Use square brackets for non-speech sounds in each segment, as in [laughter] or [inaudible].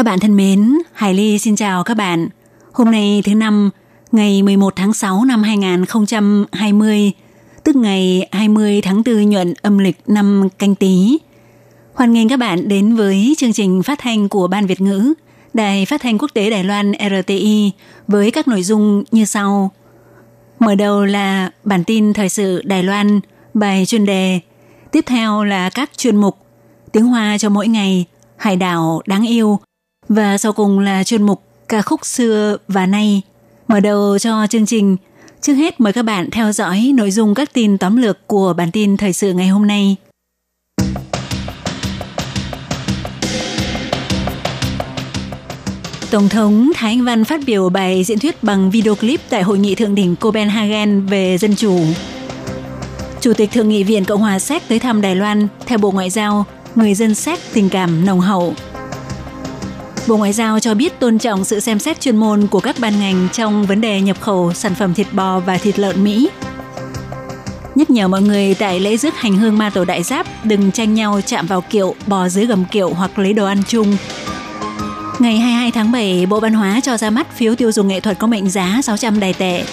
Các bạn thân mến, Hải Ly xin chào các bạn. Hôm nay thứ năm, ngày 11 tháng 6 năm 2020, tức ngày 20 tháng 4 nhuận âm lịch năm canh tí. Hoan nghênh các bạn đến với chương trình phát thanh của Ban Việt ngữ, Đài Phát thanh Quốc tế Đài Loan RTI với các nội dung như sau. Mở đầu là bản tin thời sự Đài Loan, bài chuyên đề. Tiếp theo là các chuyên mục Tiếng Hoa cho mỗi ngày, Hải đảo đáng yêu. Và sau cùng là chuyên mục Ca khúc xưa và nay. Mở đầu cho chương trình, trước hết mời các bạn theo dõi nội dung các tin tóm lược của bản tin thời sự ngày hôm nay. Tổng thống Thái Anh Văn phát biểu bài diễn thuyết bằng video clip tại hội nghị thượng đỉnh Copenhagen về dân chủ. Chủ tịch Thượng nghị viện Cộng hòa Séc tới thăm Đài Loan, theo Bộ Ngoại giao, người dân Séc tình cảm nồng hậu. Bộ Ngoại giao cho biết tôn trọng sự xem xét chuyên môn của các ban ngành trong vấn đề nhập khẩu sản phẩm thịt bò và thịt lợn Mỹ. Nhắc nhở mọi người tại lễ rước hành hương ma tổ đại giáp đừng tranh nhau chạm vào kiệu, bò dưới gầm kiệu hoặc lấy đồ ăn chung. Ngày 22 tháng 7, Bộ Văn hóa cho ra mắt phiếu tiêu dùng nghệ thuật có mệnh giá 600 đài tệ.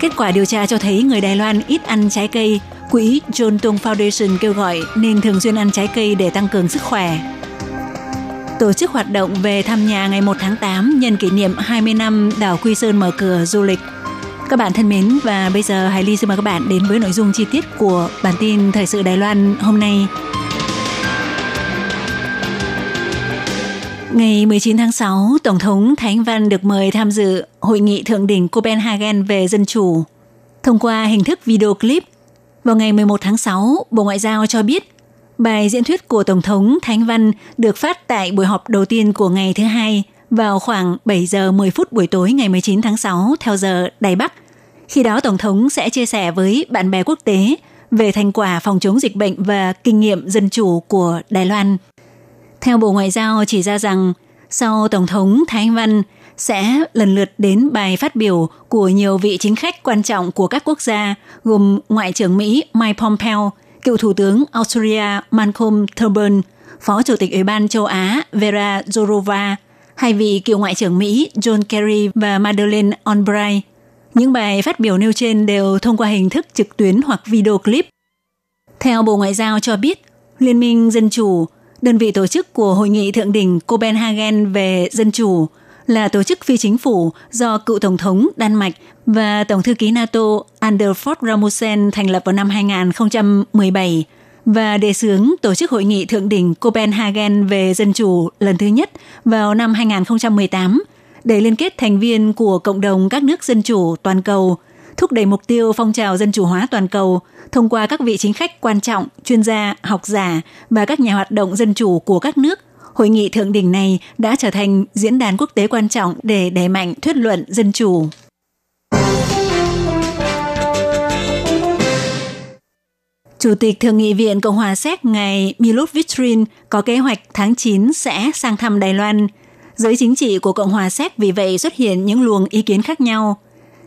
Kết quả điều tra cho thấy người Đài Loan ít ăn trái cây. Quỹ John Tung Foundation kêu gọi nên thường xuyên ăn trái cây để tăng cường sức khỏe. Tổ chức hoạt động về thăm nhà ngày 1 tháng 8 nhân kỷ niệm 20 năm đảo Quy Sơn mở cửa du lịch. Các bạn thân mến và bây giờ Hải Ly xin mời các bạn đến với nội dung chi tiết của bản tin thời sự Đài Loan hôm nay. Ngày 19 tháng 6, Tổng thống Thánh Văn được mời tham dự hội nghị thượng đỉnh Copenhagen về dân chủ. Thông qua hình thức video clip, vào ngày 11 tháng 6, Bộ Ngoại giao cho biết bài diễn thuyết của Tổng thống Thánh Văn được phát tại buổi họp đầu tiên của ngày thứ hai vào khoảng 7 giờ 10 phút buổi tối ngày 19 tháng 6 theo giờ Đài Bắc. Khi đó Tổng thống sẽ chia sẻ với bạn bè quốc tế về thành quả phòng chống dịch bệnh và kinh nghiệm dân chủ của Đài Loan. Theo Bộ Ngoại giao chỉ ra rằng sau Tổng thống Thái Anh Văn sẽ lần lượt đến bài phát biểu của nhiều vị chính khách quan trọng của các quốc gia gồm Ngoại trưởng Mỹ Mike Pompeo, cựu Thủ tướng Australia Malcolm Turnbull, Phó Chủ tịch Ủy ban châu Á Vera Jourova, hai vị cựu Ngoại trưởng Mỹ John Kerry và Madeleine Albright. Những bài phát biểu nêu trên đều thông qua hình thức trực tuyến hoặc video clip. Theo Bộ Ngoại giao cho biết, Liên minh Dân Chủ đơn vị tổ chức của Hội nghị Thượng đỉnh Copenhagen về Dân Chủ là tổ chức phi chính phủ do cựu Tổng thống Đan Mạch và Tổng thư ký NATO Anders Fogh Rasmussen thành lập vào năm 2017 và đề xướng tổ chức Hội nghị Thượng đỉnh Copenhagen về Dân Chủ lần thứ nhất vào năm 2018 để liên kết thành viên của cộng đồng các nước dân chủ toàn cầu, thúc đẩy mục tiêu phong trào dân chủ hóa toàn cầu – thông qua các vị chính khách quan trọng, chuyên gia, học giả và các nhà hoạt động dân chủ của các nước, hội nghị thượng đỉnh này đã trở thành diễn đàn quốc tế quan trọng để đẩy mạnh thuyết luận dân chủ. Chủ tịch Thượng nghị viện Cộng hòa Séc ngày Milos Vitrin có kế hoạch tháng 9 sẽ sang thăm Đài Loan. Giới chính trị của Cộng hòa Séc vì vậy xuất hiện những luồng ý kiến khác nhau –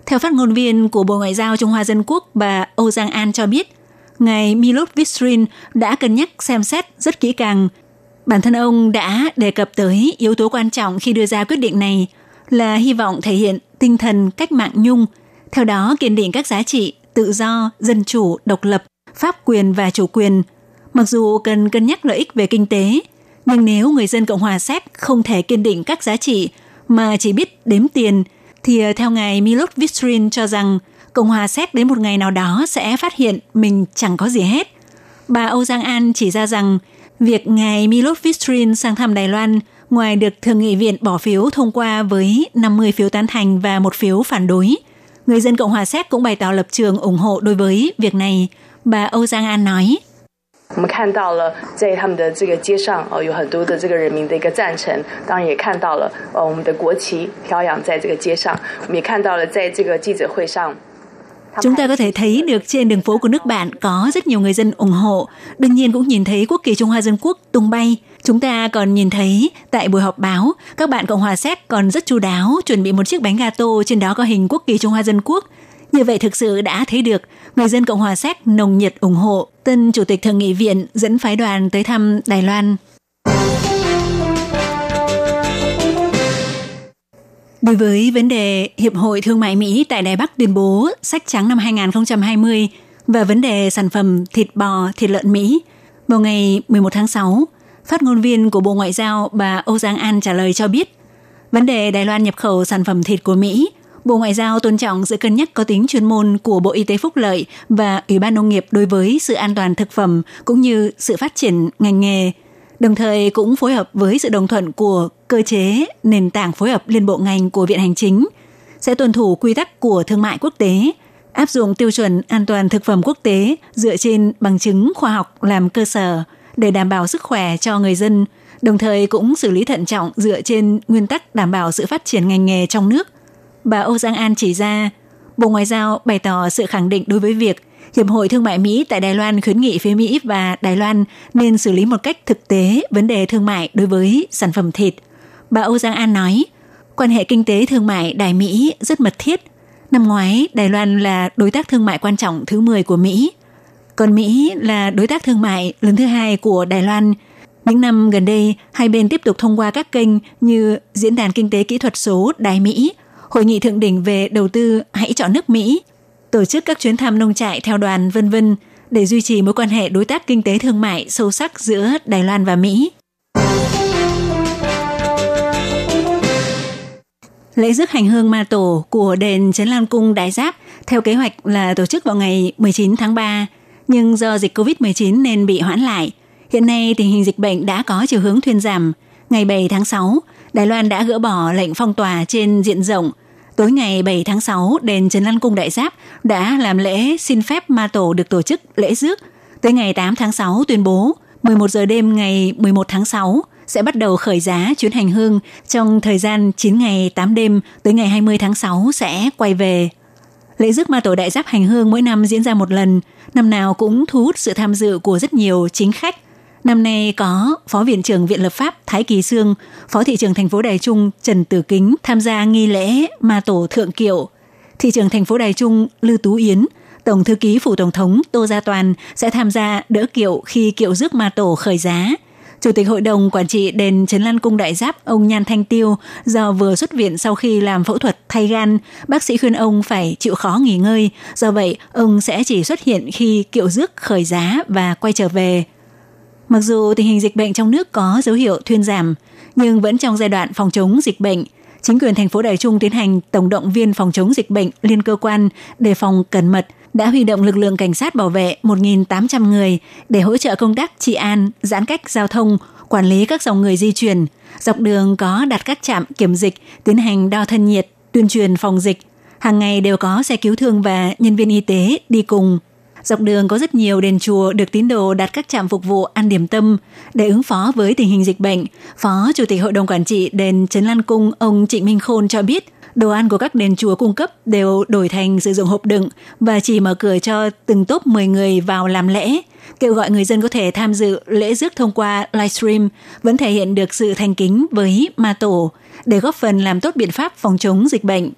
theo phát ngôn viên của Bộ Ngoại giao Trung Hoa Dân Quốc bà Âu Giang An cho biết, ngài Milut Vistrin đã cân nhắc xem xét rất kỹ càng. Bản thân ông đã đề cập tới yếu tố quan trọng khi đưa ra quyết định này là hy vọng thể hiện tinh thần cách mạng nhung, theo đó kiên định các giá trị tự do, dân chủ, độc lập, pháp quyền và chủ quyền. Mặc dù cần cân nhắc lợi ích về kinh tế, nhưng nếu người dân Cộng hòa Séc không thể kiên định các giá trị mà chỉ biết đếm tiền – thì ờ, theo ngài Milot Vistrin cho rằng Cộng hòa Séc đến một ngày nào đó sẽ phát hiện mình chẳng có gì hết. Bà Âu Giang An chỉ ra rằng việc ngài Milot Vistrin sang thăm Đài Loan ngoài được Thượng nghị viện bỏ phiếu thông qua với 50 phiếu tán thành và một phiếu phản đối, người dân Cộng hòa Séc cũng bày tỏ lập trường ủng hộ đối với việc này. Bà Âu Giang An nói. 我们看到了在他们的这个街上哦，有很多的这个人民的一个赞成，当然也看到了呃我们的国旗飘扬在这个街上，我们也看到了在这个记者会上。 Chúng ta có thể thấy được trên đường phố của nước bạn có rất nhiều người dân ủng hộ. Đương nhiên cũng nhìn thấy quốc kỳ Trung Hoa Dân Quốc tung bay. Chúng ta còn nhìn thấy tại buổi họp báo, các bạn Cộng hòa Séc còn rất chu đáo chuẩn bị một chiếc bánh gato trên đó có hình quốc kỳ Trung Hoa Dân Quốc. Như vậy thực sự đã thấy được người dân Cộng hòa Séc nồng nhiệt ủng hộ tân Chủ tịch Thượng nghị viện dẫn phái đoàn tới thăm Đài Loan. Đối với vấn đề Hiệp hội Thương mại Mỹ tại Đài Bắc tuyên bố sách trắng năm 2020 và vấn đề sản phẩm thịt bò, thịt lợn Mỹ, vào ngày 11 tháng 6, phát ngôn viên của Bộ Ngoại giao bà Âu Giang An trả lời cho biết, vấn đề Đài Loan nhập khẩu sản phẩm thịt của Mỹ, Bộ Ngoại giao tôn trọng sự cân nhắc có tính chuyên môn của Bộ Y tế Phúc lợi và Ủy ban Nông nghiệp đối với sự an toàn thực phẩm cũng như sự phát triển ngành nghề – đồng thời cũng phối hợp với sự đồng thuận của cơ chế nền tảng phối hợp liên bộ ngành của Viện Hành Chính, sẽ tuân thủ quy tắc của thương mại quốc tế, áp dụng tiêu chuẩn an toàn thực phẩm quốc tế dựa trên bằng chứng khoa học làm cơ sở để đảm bảo sức khỏe cho người dân, đồng thời cũng xử lý thận trọng dựa trên nguyên tắc đảm bảo sự phát triển ngành nghề trong nước. Bà Âu Giang An chỉ ra, Bộ Ngoại giao bày tỏ sự khẳng định đối với việc Hiệp hội Thương mại Mỹ tại Đài Loan khuyến nghị phía Mỹ và Đài Loan nên xử lý một cách thực tế vấn đề thương mại đối với sản phẩm thịt. Bà Âu Giang An nói, quan hệ kinh tế thương mại Đài Mỹ rất mật thiết. Năm ngoái, Đài Loan là đối tác thương mại quan trọng thứ 10 của Mỹ. Còn Mỹ là đối tác thương mại lớn thứ hai của Đài Loan. Những năm gần đây, hai bên tiếp tục thông qua các kênh như Diễn đàn Kinh tế Kỹ thuật số Đài Mỹ, Hội nghị thượng đỉnh về đầu tư Hãy chọn nước Mỹ tổ chức các chuyến thăm nông trại theo đoàn vân vân để duy trì mối quan hệ đối tác kinh tế thương mại sâu sắc giữa Đài Loan và Mỹ. Lễ rước hành hương ma tổ của đền Trấn Lan Cung Đại Giáp theo kế hoạch là tổ chức vào ngày 19 tháng 3, nhưng do dịch COVID-19 nên bị hoãn lại. Hiện nay tình hình dịch bệnh đã có chiều hướng thuyên giảm. Ngày 7 tháng 6, Đài Loan đã gỡ bỏ lệnh phong tỏa trên diện rộng – Tối ngày 7 tháng 6, đền Trần Lăng Cung Đại Giáp đã làm lễ xin phép ma tổ được tổ chức lễ rước. Tới ngày 8 tháng 6 tuyên bố 11 giờ đêm ngày 11 tháng 6 sẽ bắt đầu khởi giá chuyến hành hương trong thời gian 9 ngày 8 đêm tới ngày 20 tháng 6 sẽ quay về. Lễ rước ma tổ đại giáp hành hương mỗi năm diễn ra một lần, năm nào cũng thu hút sự tham dự của rất nhiều chính khách – Năm nay có Phó Viện trưởng Viện Lập pháp Thái Kỳ Sương, Phó Thị trưởng thành phố Đài Trung Trần Tử Kính tham gia nghi lễ Ma Tổ Thượng Kiệu. Thị trưởng thành phố Đài Trung Lư Tú Yến, Tổng thư ký Phủ Tổng thống Tô Gia Toàn sẽ tham gia đỡ kiệu khi kiệu rước Ma Tổ khởi giá. Chủ tịch Hội đồng Quản trị đền Trấn Lan Cung Đại Giáp ông Nhan Thanh Tiêu do vừa xuất viện sau khi làm phẫu thuật thay gan, bác sĩ khuyên ông phải chịu khó nghỉ ngơi. Do vậy, ông sẽ chỉ xuất hiện khi kiệu rước khởi giá và quay trở về. Mặc dù tình hình dịch bệnh trong nước có dấu hiệu thuyên giảm, nhưng vẫn trong giai đoạn phòng chống dịch bệnh, chính quyền thành phố Đài Trung tiến hành tổng động viên phòng chống dịch bệnh liên cơ quan đề phòng cẩn mật đã huy động lực lượng cảnh sát bảo vệ 1.800 người để hỗ trợ công tác trị an, giãn cách giao thông, quản lý các dòng người di chuyển. Dọc đường có đặt các trạm kiểm dịch, tiến hành đo thân nhiệt, tuyên truyền phòng dịch. Hàng ngày đều có xe cứu thương và nhân viên y tế đi cùng Dọc đường có rất nhiều đền chùa được tín đồ đặt các trạm phục vụ ăn điểm tâm để ứng phó với tình hình dịch bệnh. Phó Chủ tịch Hội đồng Quản trị đền Trấn Lan Cung ông Trịnh Minh Khôn cho biết, đồ ăn của các đền chùa cung cấp đều đổi thành sử dụng hộp đựng và chỉ mở cửa cho từng tốp 10 người vào làm lễ. Kêu gọi người dân có thể tham dự lễ rước thông qua livestream vẫn thể hiện được sự thành kính với ma tổ để góp phần làm tốt biện pháp phòng chống dịch bệnh.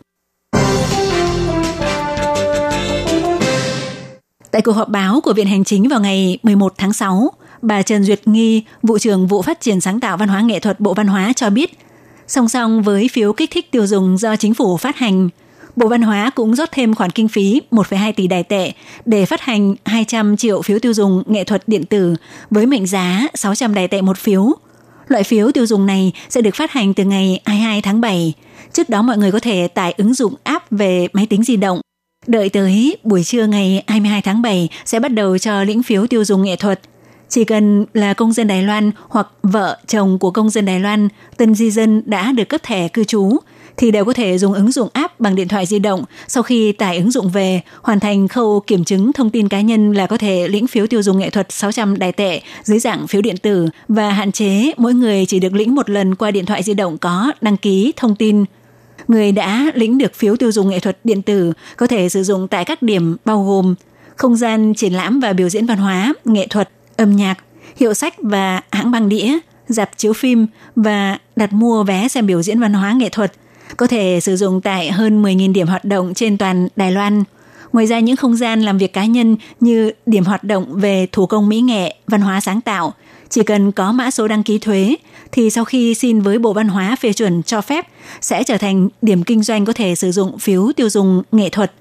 Tại cuộc họp báo của Viện Hành Chính vào ngày 11 tháng 6, bà Trần Duyệt Nghi, vụ trưởng vụ phát triển sáng tạo văn hóa nghệ thuật Bộ Văn hóa cho biết, song song với phiếu kích thích tiêu dùng do chính phủ phát hành, Bộ Văn hóa cũng rót thêm khoản kinh phí 1,2 tỷ đài tệ để phát hành 200 triệu phiếu tiêu dùng nghệ thuật điện tử với mệnh giá 600 đài tệ một phiếu. Loại phiếu tiêu dùng này sẽ được phát hành từ ngày 22 tháng 7. Trước đó mọi người có thể tải ứng dụng app về máy tính di động Đợi tới buổi trưa ngày 22 tháng 7 sẽ bắt đầu cho lĩnh phiếu tiêu dùng nghệ thuật. Chỉ cần là công dân Đài Loan hoặc vợ chồng của công dân Đài Loan, tân di dân đã được cấp thẻ cư trú, thì đều có thể dùng ứng dụng app bằng điện thoại di động. Sau khi tải ứng dụng về, hoàn thành khâu kiểm chứng thông tin cá nhân là có thể lĩnh phiếu tiêu dùng nghệ thuật 600 đài tệ dưới dạng phiếu điện tử và hạn chế mỗi người chỉ được lĩnh một lần qua điện thoại di động có đăng ký thông tin người đã lĩnh được phiếu tiêu dùng nghệ thuật điện tử có thể sử dụng tại các điểm bao gồm không gian triển lãm và biểu diễn văn hóa, nghệ thuật, âm nhạc, hiệu sách và hãng băng đĩa, dạp chiếu phim và đặt mua vé xem biểu diễn văn hóa nghệ thuật có thể sử dụng tại hơn 10.000 điểm hoạt động trên toàn Đài Loan. Ngoài ra những không gian làm việc cá nhân như điểm hoạt động về thủ công mỹ nghệ, văn hóa sáng tạo, chỉ cần có mã số đăng ký thuế thì sau khi xin với Bộ Văn hóa phê chuẩn cho phép sẽ trở thành điểm kinh doanh có thể sử dụng phiếu tiêu dùng nghệ thuật.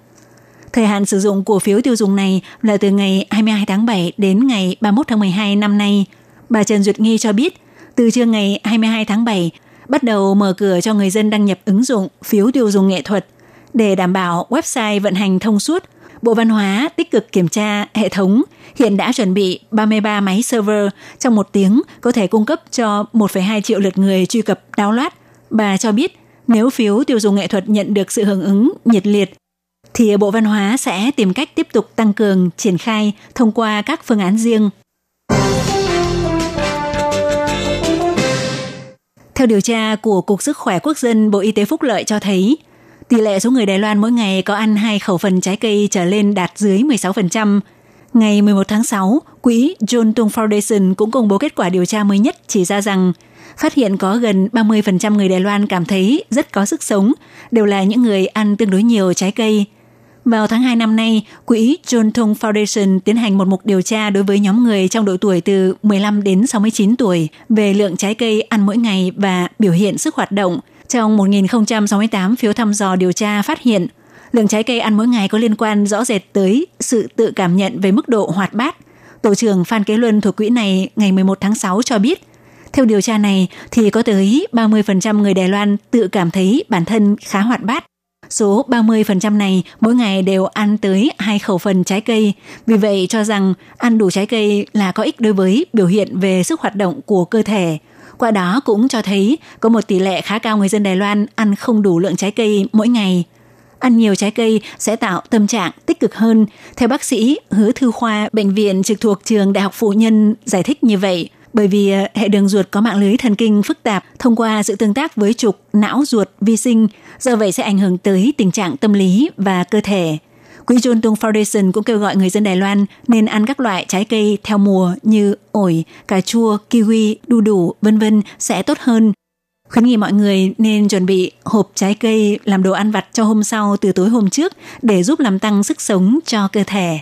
Thời hạn sử dụng của phiếu tiêu dùng này là từ ngày 22 tháng 7 đến ngày 31 tháng 12 năm nay. Bà Trần Duyệt Nghi cho biết, từ trưa ngày 22 tháng 7, bắt đầu mở cửa cho người dân đăng nhập ứng dụng phiếu tiêu dùng nghệ thuật để đảm bảo website vận hành thông suốt. Bộ Văn hóa tích cực kiểm tra hệ thống, hiện đã chuẩn bị 33 máy server trong một tiếng có thể cung cấp cho 1,2 triệu lượt người truy cập download. Bà cho biết nếu phiếu tiêu dùng nghệ thuật nhận được sự hưởng ứng nhiệt liệt, thì Bộ Văn hóa sẽ tìm cách tiếp tục tăng cường triển khai thông qua các phương án riêng. Theo điều tra của Cục Sức khỏe Quốc dân Bộ Y tế Phúc Lợi cho thấy, tỷ lệ số người Đài Loan mỗi ngày có ăn hai khẩu phần trái cây trở lên đạt dưới 16%. Ngày 11 tháng 6, quỹ John Tung Foundation cũng công bố kết quả điều tra mới nhất chỉ ra rằng phát hiện có gần 30% người Đài Loan cảm thấy rất có sức sống, đều là những người ăn tương đối nhiều trái cây – vào tháng 2 năm nay, quỹ John Tung Foundation tiến hành một mục điều tra đối với nhóm người trong độ tuổi từ 15 đến 69 tuổi về lượng trái cây ăn mỗi ngày và biểu hiện sức hoạt động. Trong 1.068 phiếu thăm dò điều tra phát hiện, lượng trái cây ăn mỗi ngày có liên quan rõ rệt tới sự tự cảm nhận về mức độ hoạt bát. Tổ trưởng Phan Kế Luân thuộc quỹ này ngày 11 tháng 6 cho biết, theo điều tra này thì có tới 30% người Đài Loan tự cảm thấy bản thân khá hoạt bát Số 30% này mỗi ngày đều ăn tới hai khẩu phần trái cây. Vì vậy cho rằng ăn đủ trái cây là có ích đối với biểu hiện về sức hoạt động của cơ thể. Qua đó cũng cho thấy có một tỷ lệ khá cao người dân Đài Loan ăn không đủ lượng trái cây mỗi ngày. Ăn nhiều trái cây sẽ tạo tâm trạng tích cực hơn. Theo bác sĩ Hứa Thư Khoa, Bệnh viện trực thuộc trường Đại học Phụ Nhân giải thích như vậy – bởi vì ờ, hệ đường ruột có mạng lưới thần kinh phức tạp thông qua sự tương tác với trục não ruột vi sinh, do vậy sẽ ảnh hưởng tới tình trạng tâm lý và cơ thể. Quỹ John Tung Foundation cũng kêu gọi người dân Đài Loan nên ăn các loại trái cây theo mùa như ổi, cà chua, kiwi, đu đủ, vân vân sẽ tốt hơn. Khuyến nghị mọi người nên chuẩn bị hộp trái cây làm đồ ăn vặt cho hôm sau từ tối hôm trước để giúp làm tăng sức sống cho cơ thể.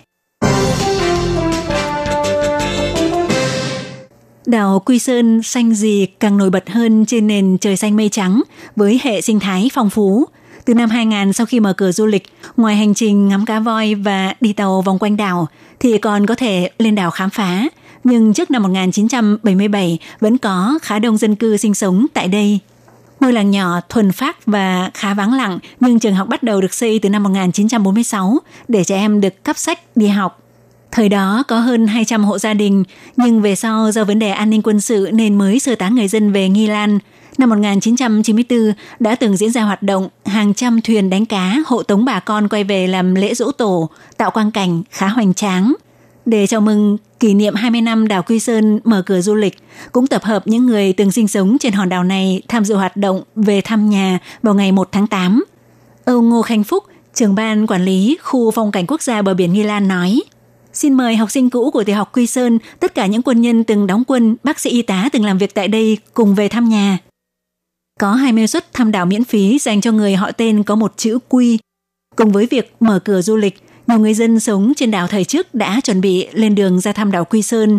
Đảo Quy Sơn xanh gì càng nổi bật hơn trên nền trời xanh mây trắng với hệ sinh thái phong phú. Từ năm 2000 sau khi mở cửa du lịch, ngoài hành trình ngắm cá voi và đi tàu vòng quanh đảo thì còn có thể lên đảo khám phá. Nhưng trước năm 1977 vẫn có khá đông dân cư sinh sống tại đây. Ngôi làng nhỏ thuần phát và khá vắng lặng nhưng trường học bắt đầu được xây từ năm 1946 để trẻ em được cấp sách đi học Thời đó có hơn 200 hộ gia đình, nhưng về sau do vấn đề an ninh quân sự nên mới sơ tán người dân về Nghi Lan. Năm 1994 đã từng diễn ra hoạt động hàng trăm thuyền đánh cá hộ tống bà con quay về làm lễ dỗ tổ, tạo quang cảnh khá hoành tráng. Để chào mừng kỷ niệm 20 năm đảo Quy Sơn mở cửa du lịch, cũng tập hợp những người từng sinh sống trên hòn đảo này tham dự hoạt động về thăm nhà vào ngày 1 tháng 8. Ông Ngô Khanh Phúc, trưởng ban quản lý khu phong cảnh quốc gia bờ biển Nghi Lan nói – Xin mời học sinh cũ của tiểu học Quy Sơn, tất cả những quân nhân từng đóng quân, bác sĩ y tá từng làm việc tại đây cùng về thăm nhà. Có 20 suất thăm đảo miễn phí dành cho người họ tên có một chữ Quy. Cùng với việc mở cửa du lịch, nhiều người dân sống trên đảo thời trước đã chuẩn bị lên đường ra thăm đảo Quy Sơn.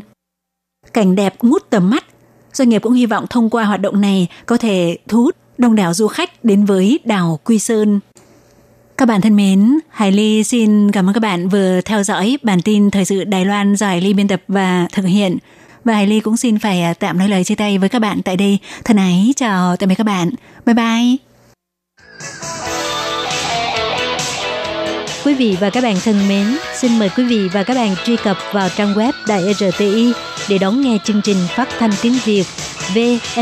Cảnh đẹp ngút tầm mắt, doanh nghiệp cũng hy vọng thông qua hoạt động này có thể thu hút đông đảo du khách đến với đảo Quy Sơn. Các bạn thân mến, Hải Ly xin cảm ơn các bạn vừa theo dõi bản tin thời sự Đài Loan do Hải Ly biên tập và thực hiện. Và Hải Ly cũng xin phải à, tạm nói lời chia tay với các bạn tại đây. Thân ái, chào tạm biệt các bạn. Bye bye. Quý vị và các bạn thân mến, xin mời quý vị và các bạn truy cập vào trang web Đài RTI để đón nghe chương trình phát thanh tiếng Việt vn.rti.org.tvk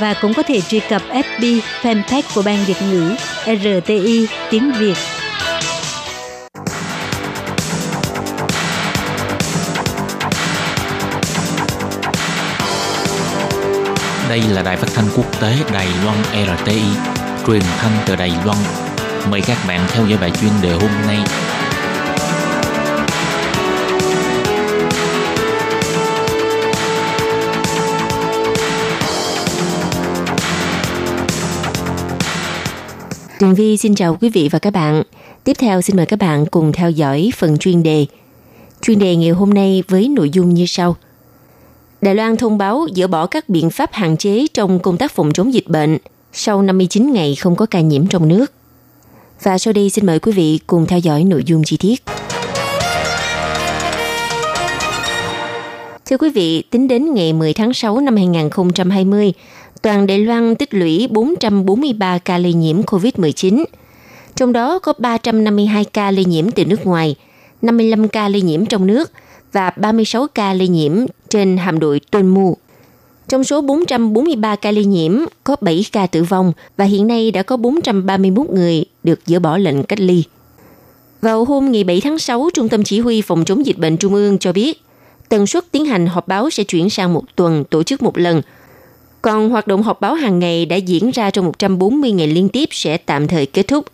và cũng có thể truy cập FB fanpage của Ban Việt ngữ RTI tiếng Việt. Đây là đài phát thanh quốc tế Đài Loan RTI, truyền thanh từ Đài Loan. Mời các bạn theo dõi bài chuyên đề hôm nay. Tường Vi xin chào quý vị và các bạn. Tiếp theo xin mời các bạn cùng theo dõi phần chuyên đề. Chuyên đề ngày hôm nay với nội dung như sau. Đài Loan thông báo dỡ bỏ các biện pháp hạn chế trong công tác phòng chống dịch bệnh sau 59 ngày không có ca nhiễm trong nước. Và sau đây xin mời quý vị cùng theo dõi nội dung chi tiết. Thưa quý vị, tính đến ngày 10 tháng 6 năm 2020, toàn Đài Loan tích lũy 443 ca lây nhiễm COVID-19. Trong đó có 352 ca lây nhiễm từ nước ngoài, 55 ca lây nhiễm trong nước và 36 ca lây nhiễm trên hạm đội Tuân Mu. Trong số 443 ca lây nhiễm, có 7 ca tử vong và hiện nay đã có 431 người được dỡ bỏ lệnh cách ly. Vào hôm ngày 7 tháng 6, Trung tâm Chỉ huy Phòng chống dịch bệnh Trung ương cho biết, tần suất tiến hành họp báo sẽ chuyển sang một tuần tổ chức một lần – còn hoạt động họp báo hàng ngày đã diễn ra trong 140 ngày liên tiếp sẽ tạm thời kết thúc.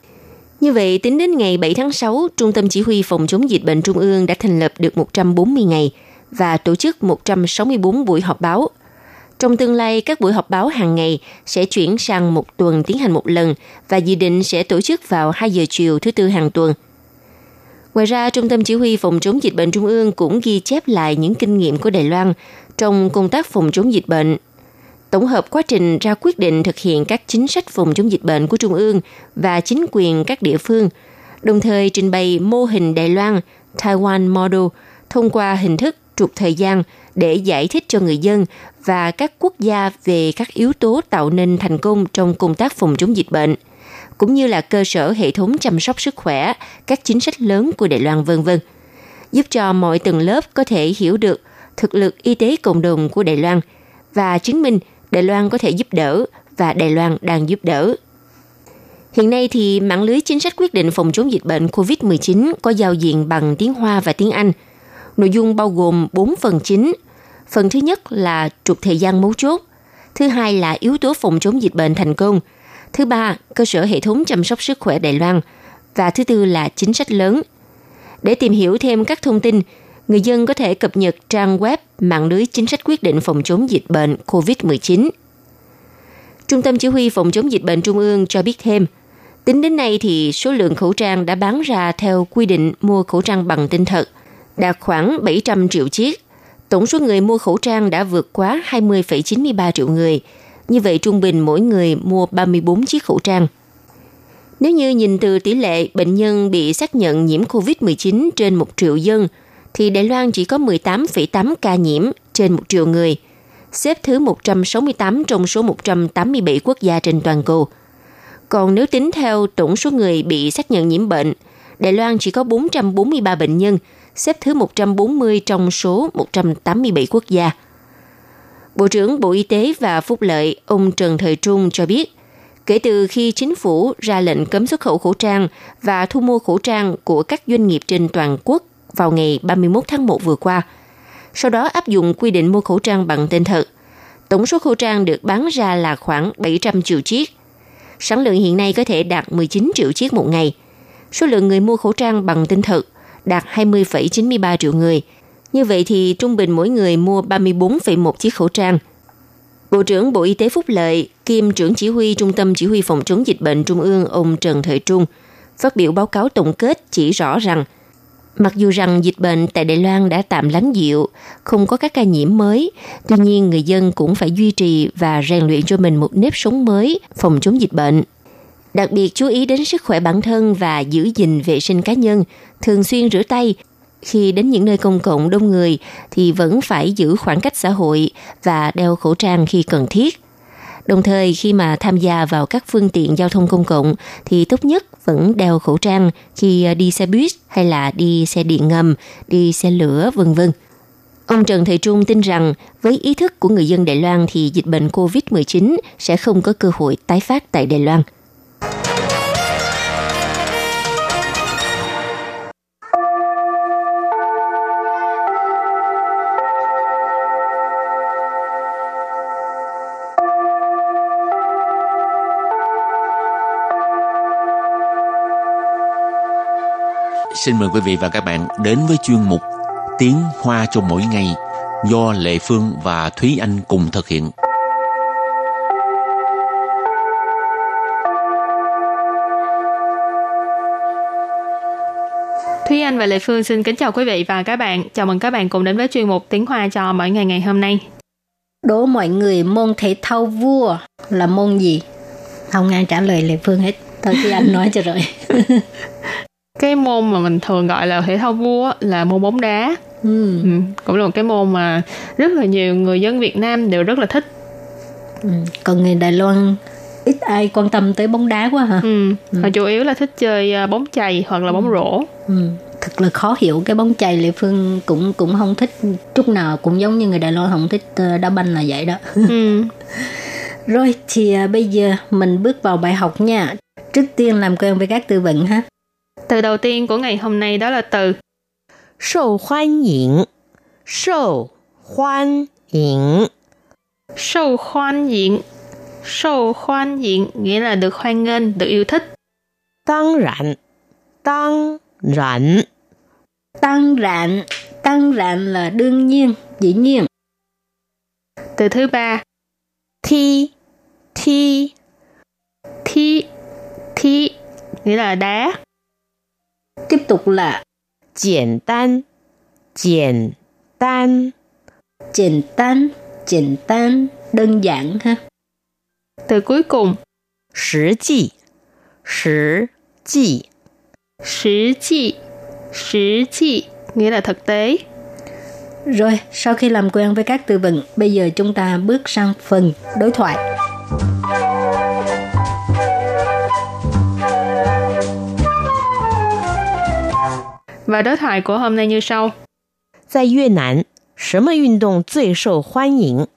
Như vậy, tính đến ngày 7 tháng 6, Trung tâm Chỉ huy Phòng chống dịch bệnh Trung ương đã thành lập được 140 ngày và tổ chức 164 buổi họp báo. Trong tương lai, các buổi họp báo hàng ngày sẽ chuyển sang một tuần tiến hành một lần và dự định sẽ tổ chức vào 2 giờ chiều thứ tư hàng tuần. Ngoài ra, Trung tâm Chỉ huy Phòng chống dịch bệnh Trung ương cũng ghi chép lại những kinh nghiệm của Đài Loan trong công tác phòng chống dịch bệnh tổng hợp quá trình ra quyết định thực hiện các chính sách phòng chống dịch bệnh của Trung ương và chính quyền các địa phương, đồng thời trình bày mô hình Đài Loan Taiwan Model thông qua hình thức trục thời gian để giải thích cho người dân và các quốc gia về các yếu tố tạo nên thành công trong công tác phòng chống dịch bệnh, cũng như là cơ sở hệ thống chăm sóc sức khỏe, các chính sách lớn của Đài Loan vân vân, giúp cho mọi tầng lớp có thể hiểu được thực lực y tế cộng đồng của Đài Loan và chứng minh Đài Loan có thể giúp đỡ và Đài Loan đang giúp đỡ. Hiện nay thì mạng lưới chính sách quyết định phòng chống dịch bệnh COVID-19 có giao diện bằng tiếng Hoa và tiếng Anh. Nội dung bao gồm 4 phần chính. Phần thứ nhất là trục thời gian mấu chốt. Thứ hai là yếu tố phòng chống dịch bệnh thành công. Thứ ba, cơ sở hệ thống chăm sóc sức khỏe Đài Loan. Và thứ tư là chính sách lớn. Để tìm hiểu thêm các thông tin, người dân có thể cập nhật trang web mạng lưới chính sách quyết định phòng chống dịch bệnh COVID-19. Trung tâm Chỉ huy Phòng chống dịch bệnh Trung ương cho biết thêm, tính đến nay thì số lượng khẩu trang đã bán ra theo quy định mua khẩu trang bằng tinh thật đạt khoảng 700 triệu chiếc. Tổng số người mua khẩu trang đã vượt quá 20,93 triệu người. Như vậy trung bình mỗi người mua 34 chiếc khẩu trang. Nếu như nhìn từ tỷ lệ bệnh nhân bị xác nhận nhiễm COVID-19 trên 1 triệu dân – thì Đài Loan chỉ có 18,8 ca nhiễm trên 1 triệu người, xếp thứ 168 trong số 187 quốc gia trên toàn cầu. Còn nếu tính theo tổng số người bị xác nhận nhiễm bệnh, Đài Loan chỉ có 443 bệnh nhân, xếp thứ 140 trong số 187 quốc gia. Bộ trưởng Bộ Y tế và Phúc lợi ông Trần Thời Trung cho biết, kể từ khi chính phủ ra lệnh cấm xuất khẩu khẩu trang và thu mua khẩu trang của các doanh nghiệp trên toàn quốc vào ngày 31 tháng 1 vừa qua. Sau đó áp dụng quy định mua khẩu trang bằng tên thật. Tổng số khẩu trang được bán ra là khoảng 700 triệu chiếc. Sản lượng hiện nay có thể đạt 19 triệu chiếc một ngày. Số lượng người mua khẩu trang bằng tên thật đạt 20,93 triệu người. Như vậy thì trung bình mỗi người mua 34,1 chiếc khẩu trang. Bộ trưởng Bộ Y tế Phúc Lợi, kiêm trưởng chỉ huy Trung tâm Chỉ huy Phòng chống dịch bệnh Trung ương ông Trần Thời Trung, phát biểu báo cáo tổng kết chỉ rõ rằng – Mặc dù rằng dịch bệnh tại Đài Loan đã tạm lắng dịu, không có các ca nhiễm mới, tuy nhiên người dân cũng phải duy trì và rèn luyện cho mình một nếp sống mới phòng chống dịch bệnh. Đặc biệt chú ý đến sức khỏe bản thân và giữ gìn vệ sinh cá nhân, thường xuyên rửa tay. Khi đến những nơi công cộng đông người thì vẫn phải giữ khoảng cách xã hội và đeo khẩu trang khi cần thiết. Đồng thời khi mà tham gia vào các phương tiện giao thông công cộng thì tốt nhất vẫn đeo khẩu trang khi à, đi xe buýt hay là đi xe điện ngầm, đi xe lửa vân vân. Ông Trần Thầy Trung tin rằng với ý thức của người dân Đài Loan thì dịch bệnh COVID-19 sẽ không có cơ hội tái phát tại Đài Loan. Xin mời quý vị và các bạn đến với chuyên mục Tiếng Hoa cho mỗi ngày do Lệ Phương và Thúy Anh cùng thực hiện. Thúy Anh và Lệ Phương xin kính chào quý vị và các bạn. Chào mừng các bạn cùng đến với chuyên mục Tiếng Hoa cho mỗi ngày ngày hôm nay. Đố mọi người môn thể thao vua là môn gì? Không ai trả lời Lệ Phương hết. Thôi thì anh nói cho rồi. [laughs] cái môn mà mình thường gọi là thể thao vua là môn bóng đá. Ừ. ừ. Cũng là một cái môn mà rất là nhiều người dân Việt Nam đều rất là thích. Ừ. Còn người Đài Loan ít ai quan tâm tới bóng đá quá hả? Ừ. ừ. Họ chủ yếu là thích chơi à, bóng chày hoặc là bóng rổ. Ừ. Thật là khó hiểu cái bóng chày Lệ Phương cũng cũng không thích chút nào cũng giống như người Đài Loan không thích ờ, đá banh là vậy đó. [laughs] Ừ. Rồi thì à, bây giờ mình bước vào bài học nha. Trước tiên làm quen với các từ vựng ha. Từ đầu tiên của ngày hôm nay đó là từ. Sâu hoan yỉnh Sâu hoan yỉnh Sâu hoan yỉnh Sâu hoan yỉnh nghĩa là được hoan nghênh, được yêu thích. Tăng rạn Tăng rạn Tăng rạn Tăng rạn là đương nhiên, dĩ nhiên. Từ thứ ba. Thi. Thi. Thi. Thi nghĩa là đá. Tiếp tục là 简单，简单，简单，简单 đơn giản ha. Từ cuối cùng, 实际，实际，实际，实际 nghĩa là thực tế. Rồi, sau khi làm quen với các từ vựng, bây giờ chúng ta bước sang phần đối thoại. Và đối thoại của hôm nay như sau. 在越南，什么运动最受欢迎？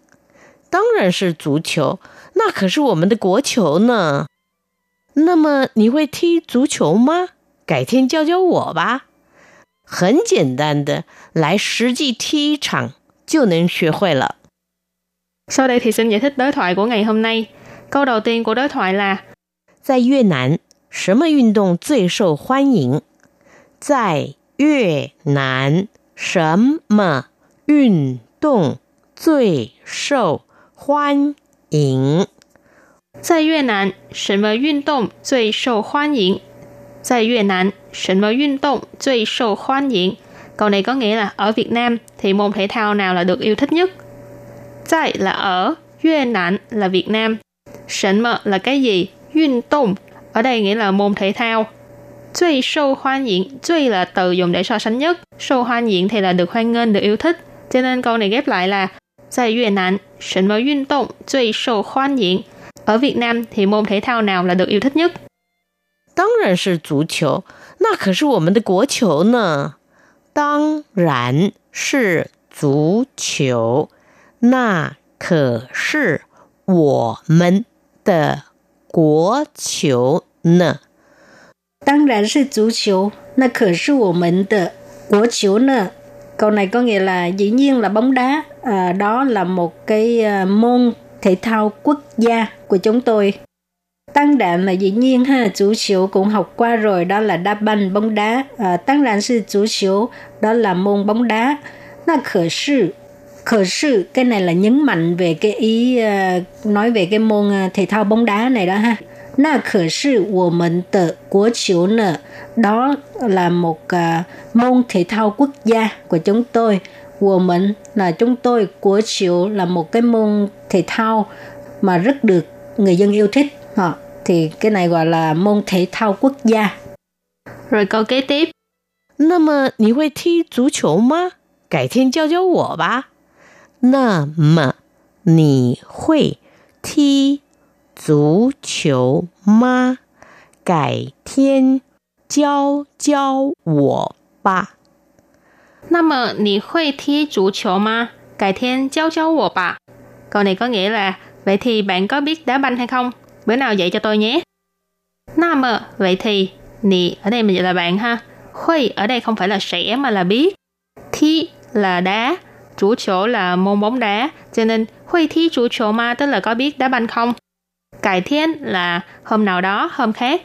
当然是足球，那可是我们的国球呢。那么你会踢足球吗？改天教教我吧。很简单的，来实际踢一场就能学会了。Sau đây thì xin giải thích đối thoại của ngày hôm nay. Câu đầu tiên của đối thoại là 在越南，什么运动最受欢迎？在 越南什么运动最受欢迎？在越南什么运动最受欢迎？在越南什么运动最受欢迎？Câu này có nghĩa là ở Việt Nam thì môn thể thao nào là được yêu thích nhất? Tại là ở, Việt Nam là Việt Nam. Sỉnh mờ là cái gì? Yun động ở đây nghĩa là môn thể thao. 最受欢迎, Duy là từ dùng để so sánh nhất,受欢迎 thì là được hoan nghênh, được yêu thích. Cho nên câu này ghép lại là 在越南什么运动最受欢迎? Ở Việt Nam thì môn thể thao nào là được yêu thích nhất? 当然是足球，那可是我们的国球呢。当然是足球，那可是我们的国球呢。 当然是足球，那可是我们的国球呢。Câu này có nghĩa là dĩ nhiên là bóng đá, à, đó là một cái à, môn thể thao quốc gia của chúng tôi. Tăng đạn là dĩ nhiên ha, chủ chiếu cũng học qua rồi, đó là đá banh, bóng đá. À, tăng đạn sư chủ chiếu, đó là môn bóng đá. Là khở sư, khở sư, cái này là nhấn mạnh về cái ý, uh, nói về cái môn uh, thể thao bóng đá này đó ha. 那可是我们的国球呢，đó là một uh, môn thể thao quốc gia của chúng tôi. Của mình là chúng tôi, của chiếu là một cái môn thể thao mà rất được người dân yêu thích. Họ thì cái này gọi là môn thể thao quốc gia. Rồi câu kế tiếp. 那么你会踢足球吗？改天教教我吧。那么你会踢 足球吗？改天教教我吧。 那么你会踢足球吗？改天教教我吧. Câu này có nghĩa là vậy thì bạn có biết đá banh hay không? Bữa nào dạy cho tôi nhé. Na mờ, vậy thì nì ở đây mình dịch là bạn ha. Huy ở đây không phải là sẽ mà là biết. Thi là đá, chủ chỗ là môn bóng đá, cho nên Huy thi chủ chỗ ma tức là có biết đá banh không? Cải thiên là hôm nào đó, hôm khác.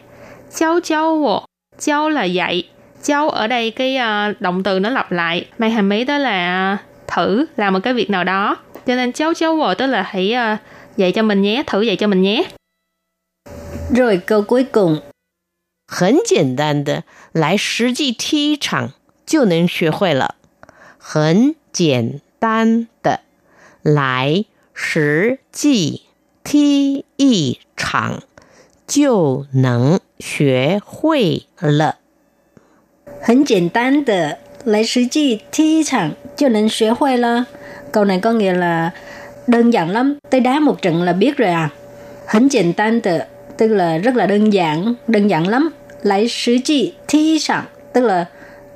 Cháu cháu wo, cháu là dạy. Cháu ở đây cái uh, động từ nó lặp lại, mang hàm ý đó là thử làm một cái việc nào đó. Cho nên cháu cháu wo tức là hãy uh, dạy cho mình nhé, thử dạy cho mình nhé. Rồi câu cuối cùng. 很简单的，来实际踢一场就能学会了。很简单的，来实际 踢一场就能学会了。很简单的，来实际踢一场就能学会了。Câu này có nghĩa là đơn giản lắm, tới đá một trận là biết rồi à. Hẳn简单的 tức là rất là đơn giản, đơn giản lắm. Lại sử chi thi sẵn, tức là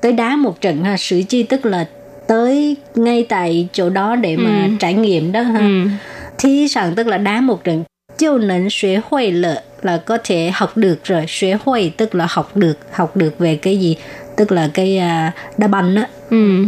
tới đá một trận ha. Sử chi tức là tới ngay tại chỗ đó để mà ừ. trải nghiệm đó ha. Ừ. Thi sẵn tức là đá một trận. Chiêu nấn xuế huệ lợ là có thể học được rồi. Xuế huệ tức là học được, học được về cái gì? Tức là cái uh, đá banh á. Ừ.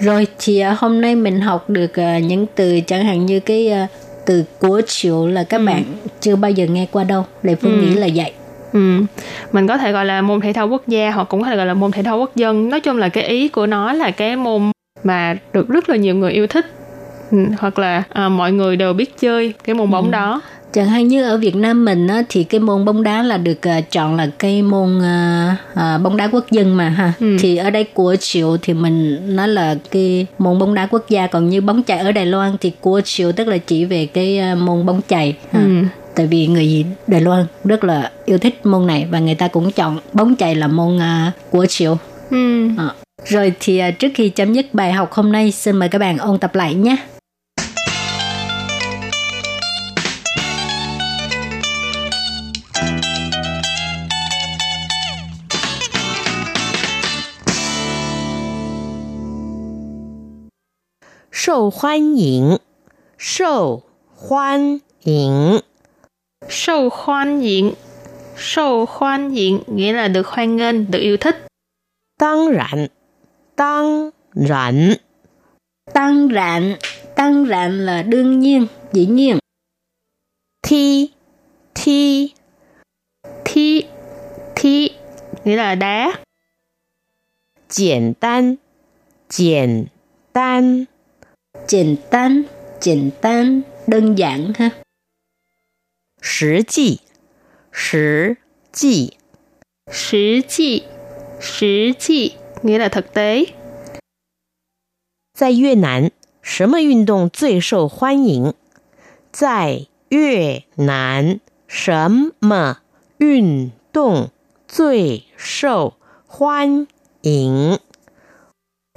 Rồi thì uh, hôm nay mình học được uh, những từ chẳng hạn như cái uh, từ của triệu là các ừ. bạn chưa bao giờ nghe qua đâu lệ phương ừ. nghĩ là vậy Ừ. Mình có thể gọi là môn thể thao quốc gia hoặc cũng có thể gọi là môn thể thao quốc dân. Nói chung là cái ý của nó là cái môn mà được rất là nhiều người yêu thích. Ừ. Hoặc là à, mọi người đều biết chơi cái môn bóng ừ. đó chẳng hạn như ở Việt Nam mình á, thì cái môn bóng đá là được uh, chọn là cái môn uh, uh, bóng đá quốc dân mà ha ừ. thì ở đây của triệu thì mình nói là cái môn bóng đá quốc gia còn như bóng chày ở Đài Loan thì của triệu tức là chỉ về cái uh, môn bóng chày ha. Ừ. tại vì người Đài Loan rất là yêu thích môn này và người ta cũng chọn bóng chày là môn uh, của triệu ừ. à. rồi thì uh, trước khi chấm dứt bài học hôm nay xin mời các bạn ôn tập lại nhé 受欢迎，受欢迎，受欢迎，受欢迎 nghĩa là được hoan nghênh, được yêu thích. 当然，当然，当然，当然 là đương nhiên, dĩ nhiên. Thi, thi, thi, thi nghĩa là đá. 简单，简单。 简单，简单，đơn giản ha. 实际，实际，实际，实际 nghĩa là thực tế. 在越南，什么运动最受欢迎？在越南，什么运动最受欢迎？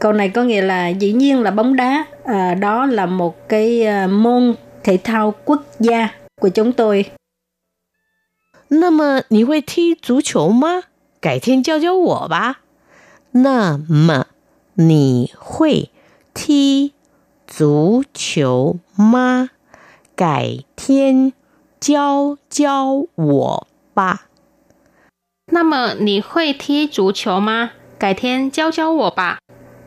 Câu này có nghĩa là dĩ nhiên là bóng đá, à, đó là một cái uh, môn thể thao quốc gia của chúng tôi. 那么你会踢足球吗？改天教教我吧。那么你会踢足球吗？改天教教我吧。那么你会踢足球吗？改天教教我吧。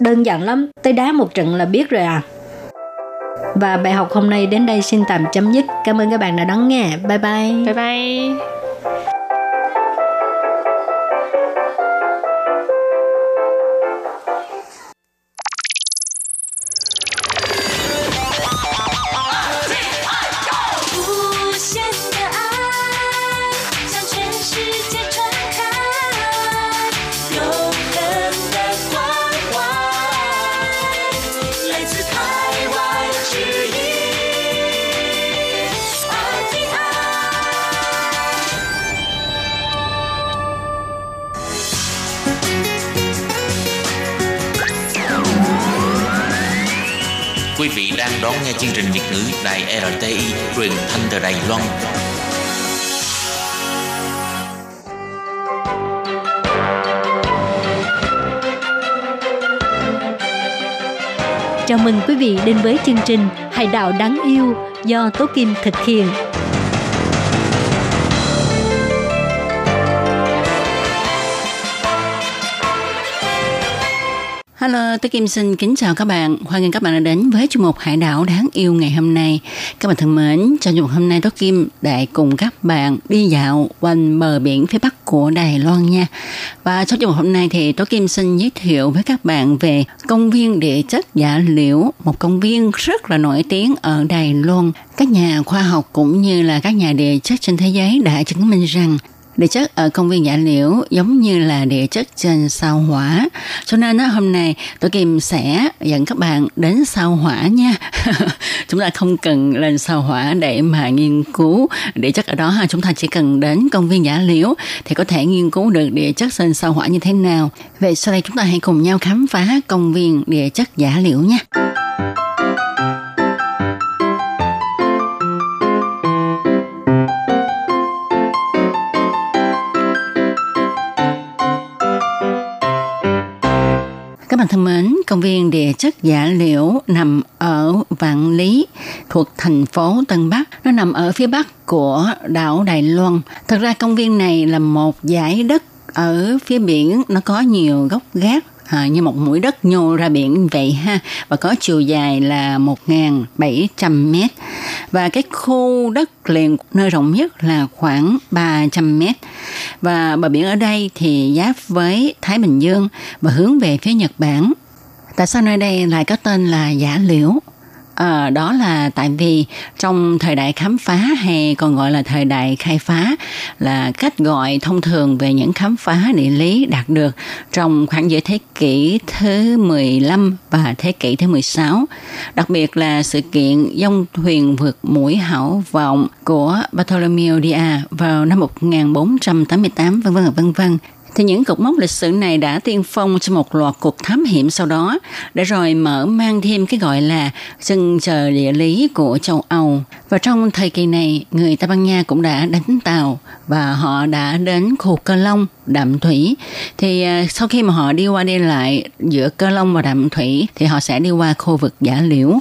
đơn giản lắm, tới đá một trận là biết rồi à. Và bài học hôm nay đến đây xin tạm chấm dứt. Cảm ơn các bạn đã đón nghe. Bye bye. Bye bye. Truyền thanh từ Đài Loan. Chào mừng quý vị đến với chương trình Hải Đạo đáng yêu do Tố Kim thực hiện. Hello, tôi Kim xin kính chào các bạn. Hoan nghênh các bạn đã đến với chương mục Hải đảo đáng yêu ngày hôm nay. Các bạn thân mến, trong chương mục hôm nay tôi Kim đại cùng các bạn đi dạo quanh bờ biển phía bắc của Đài Loan nha. Và trong chương mục hôm nay thì tôi Kim xin giới thiệu với các bạn về công viên địa chất giả Liễu, một công viên rất là nổi tiếng ở Đài Loan. Các nhà khoa học cũng như là các nhà địa chất trên thế giới đã chứng minh rằng địa chất ở công viên Dạ Liễu giống như là địa chất trên sao hỏa. Cho nên hôm nay tôi Kim sẽ dẫn các bạn đến sao hỏa nha. [laughs] chúng ta không cần lên sao hỏa để mà nghiên cứu địa chất ở đó ha. Chúng ta chỉ cần đến công viên Dạ Liễu thì có thể nghiên cứu được địa chất trên sao hỏa như thế nào. Vậy sau đây chúng ta hãy cùng nhau khám phá công viên địa chất Dạ Liễu nha. Các bạn thân mến, công viên địa chất giả liễu nằm ở Vạn Lý, thuộc thành phố Tân Bắc. Nó nằm ở phía bắc của đảo Đài Loan. Thật ra công viên này là một giải đất ở phía biển, nó có nhiều gốc gác à, như một mũi đất nhô ra biển vậy ha và có chiều dài là 1.700 mét và cái khu đất liền nơi rộng nhất là khoảng 300 mét và bờ biển ở đây thì giáp với Thái Bình Dương và hướng về phía Nhật Bản. Tại sao nơi đây lại có tên là Giả Liễu? À, đó là tại vì trong thời đại khám phá hay còn gọi là thời đại khai phá là cách gọi thông thường về những khám phá địa lý đạt được trong khoảng giữa thế kỷ thứ 15 và thế kỷ thứ 16. Đặc biệt là sự kiện dông thuyền vượt mũi hảo vọng của Bartholomew Diaz vào năm 1488 vân vân vân vân thì những cột mốc lịch sử này đã tiên phong cho một loạt cuộc thám hiểm sau đó, để rồi mở mang thêm cái gọi là chân trời địa lý của châu Âu. Và trong thời kỳ này, người Tây Ban Nha cũng đã đánh tàu và họ đã đến khu Cơ Long, Đạm Thủy. Thì à, sau khi mà họ đi qua đi lại giữa Cơ Long và Đạm Thủy thì họ sẽ đi qua khu vực Giả Liễu.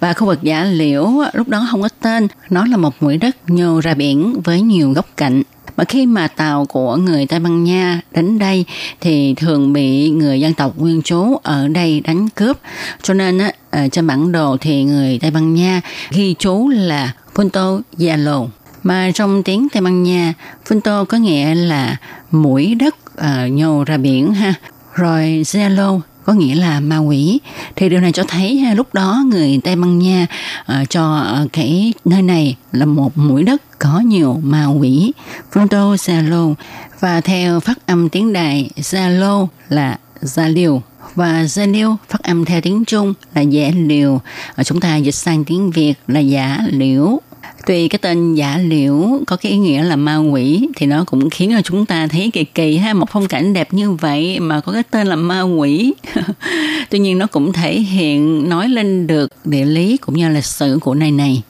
Và khu vực Giả Liễu lúc đó không có tên, nó là một mũi đất nhô ra biển với nhiều góc cạnh mà khi mà tàu của người Tây Ban Nha đến đây thì thường bị người dân tộc nguyên trú ở đây đánh cướp. Cho nên á, ở trên bản đồ thì người Tây Ban Nha ghi chú là Punto Yalo. Mà trong tiếng Tây Ban Nha Punto có nghĩa là mũi đất ờ, uh, nhô ra biển ha. Rồi Zalo có nghĩa là ma quỷ. Thì điều này cho thấy à, lúc đó người Tây Ban Nha uh, cho à, cái nơi này là một mũi đất có nhiều ma quỷ. Fronto Zalo. Và theo phát âm tiếng đài Zalo là Gia Liều. Và Gia Liêu phát âm theo tiếng Trung là giả liều. Chúng ta dịch sang tiếng Việt là giả liễu. Tuy cái tên giả liễu có cái ý nghĩa là ma quỷ, thì nó cũng khiến cho chúng ta thấy kỳ kỳ ha, một phong cảnh đẹp như vậy mà có cái tên là ma quỷ. [laughs] Tuy nhiên nó cũng thể hiện nói lên được địa lý cũng như lịch sử của nơi này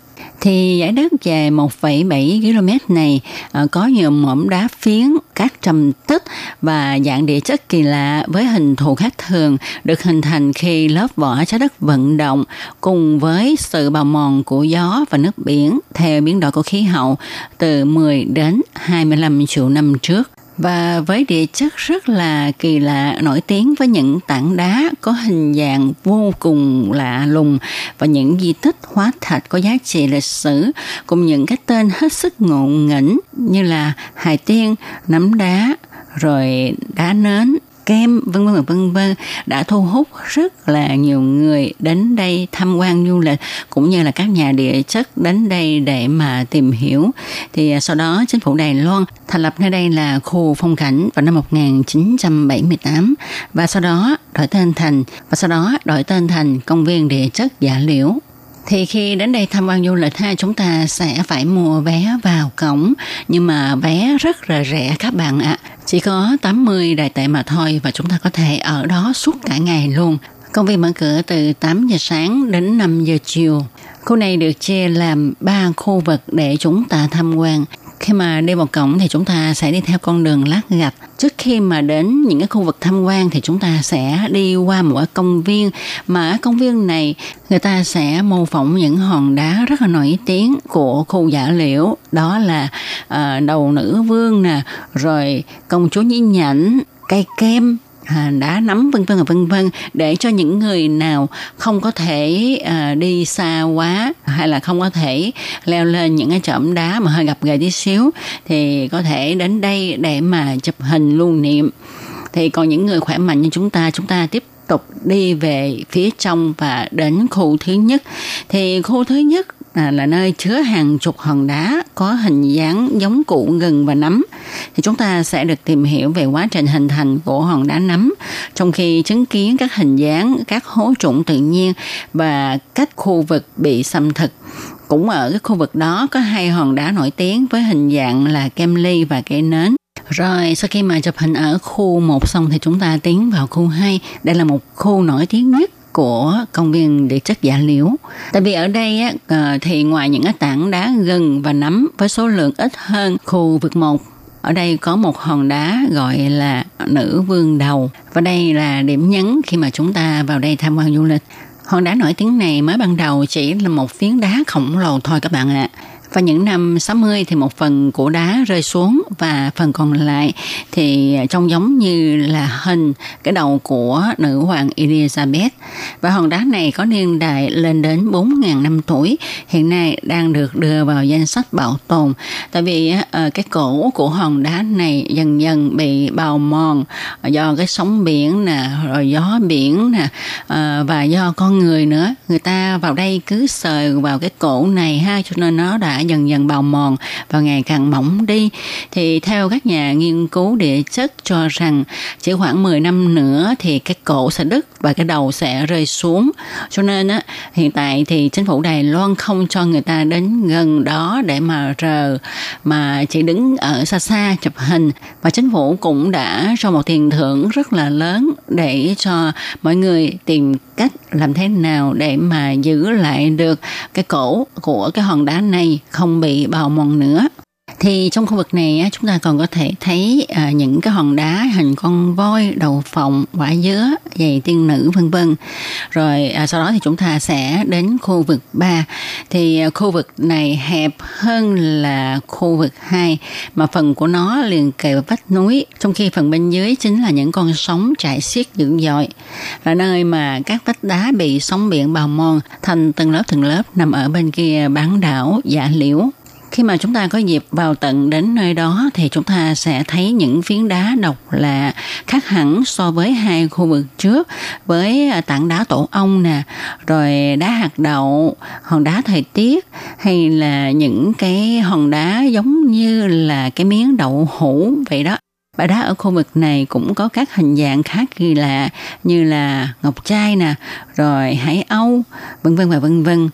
thì giải đất dài 1,7 km này ờ, có nhiều mỏm đá phiến, các trầm tích và dạng địa chất kỳ lạ với hình thù khác thường được hình thành khi lớp vỏ trái đất vận động cùng với sự bào mòn của gió và nước biển theo biến đổi của khí hậu từ 10 đến 25 triệu năm trước và với địa chất rất là kỳ lạ nổi tiếng với những tảng đá có hình dạng vô cùng lạ lùng và những di tích hóa thạch có giá trị lịch sử cùng những cái tên hết sức ngộ nghĩnh như là hài tiên, nắm đá, rồi đá nến, kem, vân vân vân vân. Đã thu hút rất là nhiều người đến đây tham quan du lịch, cũng như là các nhà địa chất đến đây để mà tìm hiểu. Thì à, sau đó chính phủ Đài Loan thành lập nơi đây là khu phong cảnh vào năm 1978 và sau đó đổi tên thành, và sau đó đổi tên thành công viên địa chất Dạ Liễu thì khi đến đây tham quan du lịch ha, chúng ta sẽ phải mua vé vào cổng. Nhưng mà vé rất là rẻ các bạn ạ. Chỉ có 80 đại tệ mà thôi và chúng ta có thể ở đó suốt cả ngày luôn. Công viên mở cửa từ 8 giờ sáng đến 5 giờ chiều. Khu này được chia làm 3 khu vực để chúng ta tham quan khi mà đi vào cổng thì chúng ta sẽ đi theo con đường lát gạch. Trước khi mà đến những cái khu vực tham quan thì chúng ta sẽ đi qua một cái công viên. Mà ở công viên này người ta sẽ mô phỏng những hòn đá rất là nổi tiếng của khu giả liễu. Đó là uh, đầu nữ vương nè rồi công chúa nhí nhảnh cây kem À, đá nắm vân vân và vân vân để cho những người nào không có thể uh, đi xa quá hay là không có thể leo lên những cái chỏm đá mà hơi gặp ghề tí xíu thì có thể đến đây để mà chụp hình lưu niệm. Thì còn những người khỏe mạnh như chúng ta chúng ta tiếp tục đi về phía trong và đến khu thứ nhất. Thì khu thứ nhất là, là nơi chứa hàng chục hòn đá có hình dáng giống cụ gừng và nấm. Thì chúng ta sẽ được tìm hiểu về quá trình hình thành của hòn đá nấm trong khi chứng kiến các hình dáng các hố trũng tự nhiên và cách khu vực bị xâm thực. Cũng ở cái khu vực đó có hai hòn đá nổi tiếng với hình dạng là kem ly và cây nến. Rồi sau khi mà chụp hình ở khu 1 xong thì chúng ta tiến vào khu 2. Đây là một khu nổi tiếng nhất của công viên địa chất giả liễu. Tại vì ở đây á, ờ, thì ngoài những cái tảng đá gừng và nấm với số lượng ít hơn khu vực một ở đây có một hòn đá gọi là nữ vương đầu. Và đây là điểm nhấn khi mà chúng ta vào đây tham quan du lịch. Hòn đá nổi tiếng này mới ban đầu chỉ là một phiến đá khổng lồ thôi các bạn ạ. à và những năm 60 thì một phần của đá rơi xuống và phần còn lại thì trông giống như là hình cái đầu của nữ hoàng Elizabeth. Và hòn đá này có niên đại lên đến 4.000 năm tuổi, hiện nay đang được đưa vào danh sách bảo tồn. Tại vì ờ, cái cổ của hòn đá này dần dần bị bào mòn do cái sóng biển nè, rồi gió biển nè ờ, và do con người nữa. Người ta vào đây cứ sờ vào cái cổ này ha cho nên nó đã dần dần bào mòn và ngày càng mỏng đi. Thì theo các nhà nghiên cứu địa chất cho rằng chỉ khoảng 10 năm nữa thì cái cổ sẽ đứt và cái đầu sẽ rơi xuống. Cho nên á, hiện tại thì chính phủ Đài Loan không cho người ta đến gần đó để mà rờ, mà chỉ đứng ở xa xa chụp hình. Và chính phủ cũng đã cho một tiền thưởng rất là lớn để cho mọi người tìm cách làm thế nào để mà giữ lại được cái cổ của cái hòn đá này không bị bào mòn nữa thì trong khu vực này chúng ta còn có thể thấy à, những cái hòn đá hình con voi, đầu phộng, quả dứa, giày tiên nữ, vân vân. Rồi à, sau đó thì chúng ta sẽ đến khu vực 3 thì à, khu vực này hẹp hơn là khu vực 2 mà phần của nó liền kề với vách núi. Trong khi phần bên dưới chính là những con sóng chảy xiết dữ dội. Là nơi mà các vách đá bị sóng biển bào mòn thành từng lớp từng lớp nằm ở bên kia bán đảo dạ liễu khi mà chúng ta có dịp vào tận đến nơi đó thì chúng ta sẽ thấy những phiến đá độc lạ khác hẳn so với hai khu vực trước, với à, tảng đá tổ ong nè, rồi đá hạt đậu, hòn đá thời tiết, hay là những cái hòn đá giống như là cái miếng đậu hũ vậy đó. Bãi đá ở khu vực này cũng có các hình dạng khá kỳ lạ như là ngọc trai nè, rồi hải âu, vân vân và vân vân.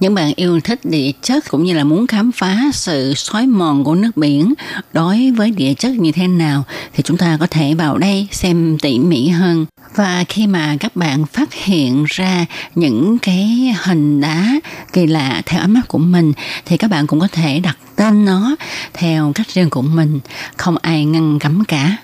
Những bạn yêu thích địa chất cũng như là muốn khám phá sự xói mòn của nước biển đối với địa chất như thế nào thì chúng ta có thể vào đây xem tỉ mỉ hơn. Và khi mà các bạn phát hiện ra những cái hình đá kỳ lạ theo ánh mắt của mình thì các bạn cũng có thể đặt tên nó theo cách riêng của mình, không ai ngăn cấm cả.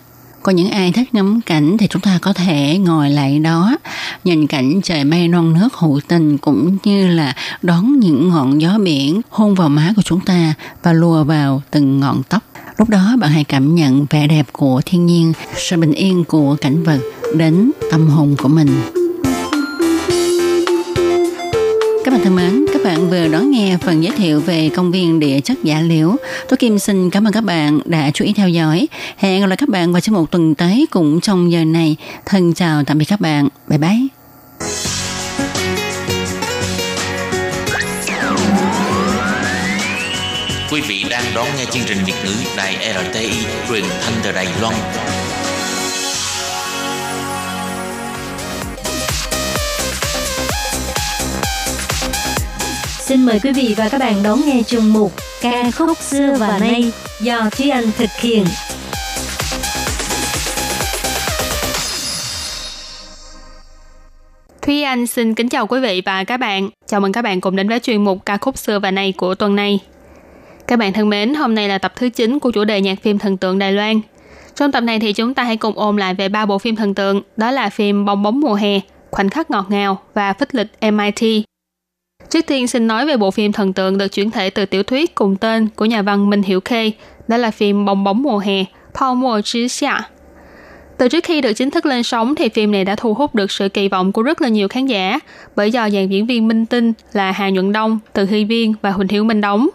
Có những ai thích ngắm cảnh thì chúng ta có thể ngồi lại đó, nhìn cảnh trời mây non nước hữu tình cũng như là đón những ngọn gió biển hôn vào má của chúng ta và lùa vào từng ngọn tóc. Lúc đó bạn hãy cảm nhận vẻ đẹp của thiên nhiên, sự bình yên của cảnh vật đến tâm hồn của mình. Các bạn thân mến, các bạn vừa đón nghe phần giới thiệu về công viên địa chất giả liễu. Tôi Kim xin cảm ơn các bạn đã chú ý theo dõi. Hẹn gặp lại các bạn vào trong một tuần tới cũng trong giờ này. Thân chào tạm biệt các bạn. Bye bye. Quý vị đang đón nghe chương trình Việt ngữ Đài RTI truyền thanh từ Đài Loan. Xin mời quý vị và các bạn đón nghe chương mục Ca khúc xưa và nay do Thúy Anh thực hiện. Thúy Anh xin kính chào quý vị và các bạn. Chào mừng các bạn cùng đến với chuyên mục ca khúc xưa và nay của tuần này. Các bạn thân mến, hôm nay là tập thứ 9 của chủ đề nhạc phim thần tượng Đài Loan. Trong tập này thì chúng ta hãy cùng ôn lại về ba bộ phim thần tượng, đó là phim Bong bóng mùa hè, Khoảnh khắc ngọt ngào và Phích lịch MIT. Trước tiên xin nói về bộ phim thần tượng được chuyển thể từ tiểu thuyết cùng tên của nhà văn Minh Hiểu Khê, đó là phim Bong bóng mùa hè, Pao mùa Chi Xia. Từ trước khi được chính thức lên sóng thì phim này đã thu hút được sự kỳ vọng của rất là nhiều khán giả bởi do dàn diễn viên minh tinh là Hà Nhuận Đông, Từ Hy Viên và Huỳnh Hiếu Minh đóng.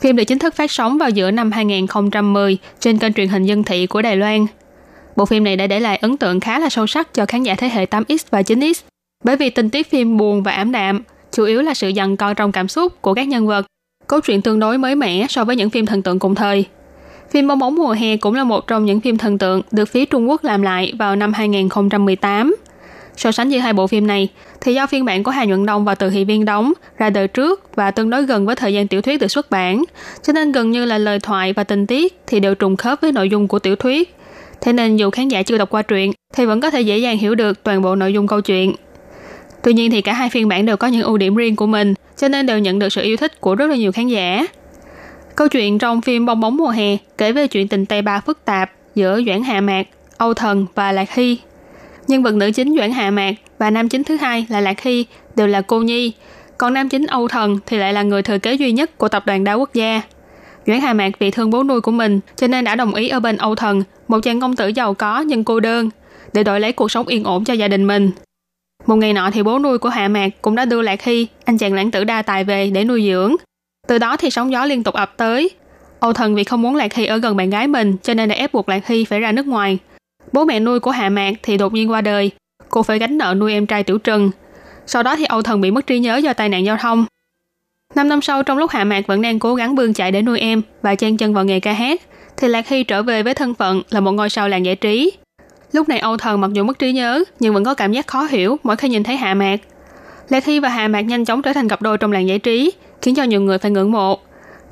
Phim được chính thức phát sóng vào giữa năm 2010 trên kênh truyền hình dân thị của Đài Loan. Bộ phim này đã để lại ấn tượng khá là sâu sắc cho khán giả thế hệ 8X và 9X bởi vì tình tiết phim buồn và ảm đạm, chủ yếu là sự dằn co trong cảm xúc của các nhân vật. Câu chuyện tương đối mới mẻ so với những phim thần tượng cùng thời. Phim Bong bóng mùa hè cũng là một trong những phim thần tượng được phía Trung Quốc làm lại vào năm 2018. So sánh giữa hai bộ phim này, thì do phiên bản của Hà Nhuận Đông và Từ Thị Viên đóng ra đời trước và tương đối gần với thời gian tiểu thuyết được xuất bản, cho nên gần như là lời thoại và tình tiết thì đều trùng khớp với nội dung của tiểu thuyết. Thế nên dù khán giả chưa đọc qua truyện thì vẫn có thể dễ dàng hiểu được toàn bộ nội dung câu chuyện. Tuy nhiên thì cả hai phiên bản đều có những ưu điểm riêng của mình, cho nên đều nhận được sự yêu thích của rất là nhiều khán giả. Câu chuyện trong phim Bong bóng mùa hè kể về chuyện tình Tây Ba phức tạp giữa Doãn Hạ Mạc, Âu Thần và Lạc Hy. Nhân vật nữ chính Doãn Hạ Mạc và nam chính thứ hai là Lạc Hy đều là cô nhi, còn nam chính Âu Thần thì lại là người thừa kế duy nhất của tập đoàn đa quốc gia. Doãn Hà Mạc vì thương bố nuôi của mình cho nên đã đồng ý ở bên Âu Thần, một chàng công tử giàu có nhưng cô đơn, để đổi lấy cuộc sống yên ổn cho gia đình mình. Một ngày nọ thì bố nuôi của Hạ Mạc cũng đã đưa Lạc Hy, anh chàng lãng tử đa tài về để nuôi dưỡng. Từ đó thì sóng gió liên tục ập tới. Âu Thần vì không muốn Lạc Hy ở gần bạn gái mình cho nên đã ép buộc Lạc Hy phải ra nước ngoài. Bố mẹ nuôi của Hạ Mạc thì đột nhiên qua đời, cô phải gánh nợ nuôi em trai Tiểu Trừng. Sau đó thì Âu Thần bị mất trí nhớ do tai nạn giao thông. Năm năm sau trong lúc Hạ Mạc vẫn đang cố gắng bươn chạy để nuôi em và chen chân vào nghề ca hát, thì Lạc Hy trở về với thân phận là một ngôi sao làng giải trí. Lúc này Âu Thần mặc dù mất trí nhớ nhưng vẫn có cảm giác khó hiểu mỗi khi nhìn thấy Hạ Mạc. lê thi và Hạ Mạc nhanh chóng trở thành cặp đôi trong làng giải trí, khiến cho nhiều người phải ngưỡng mộ.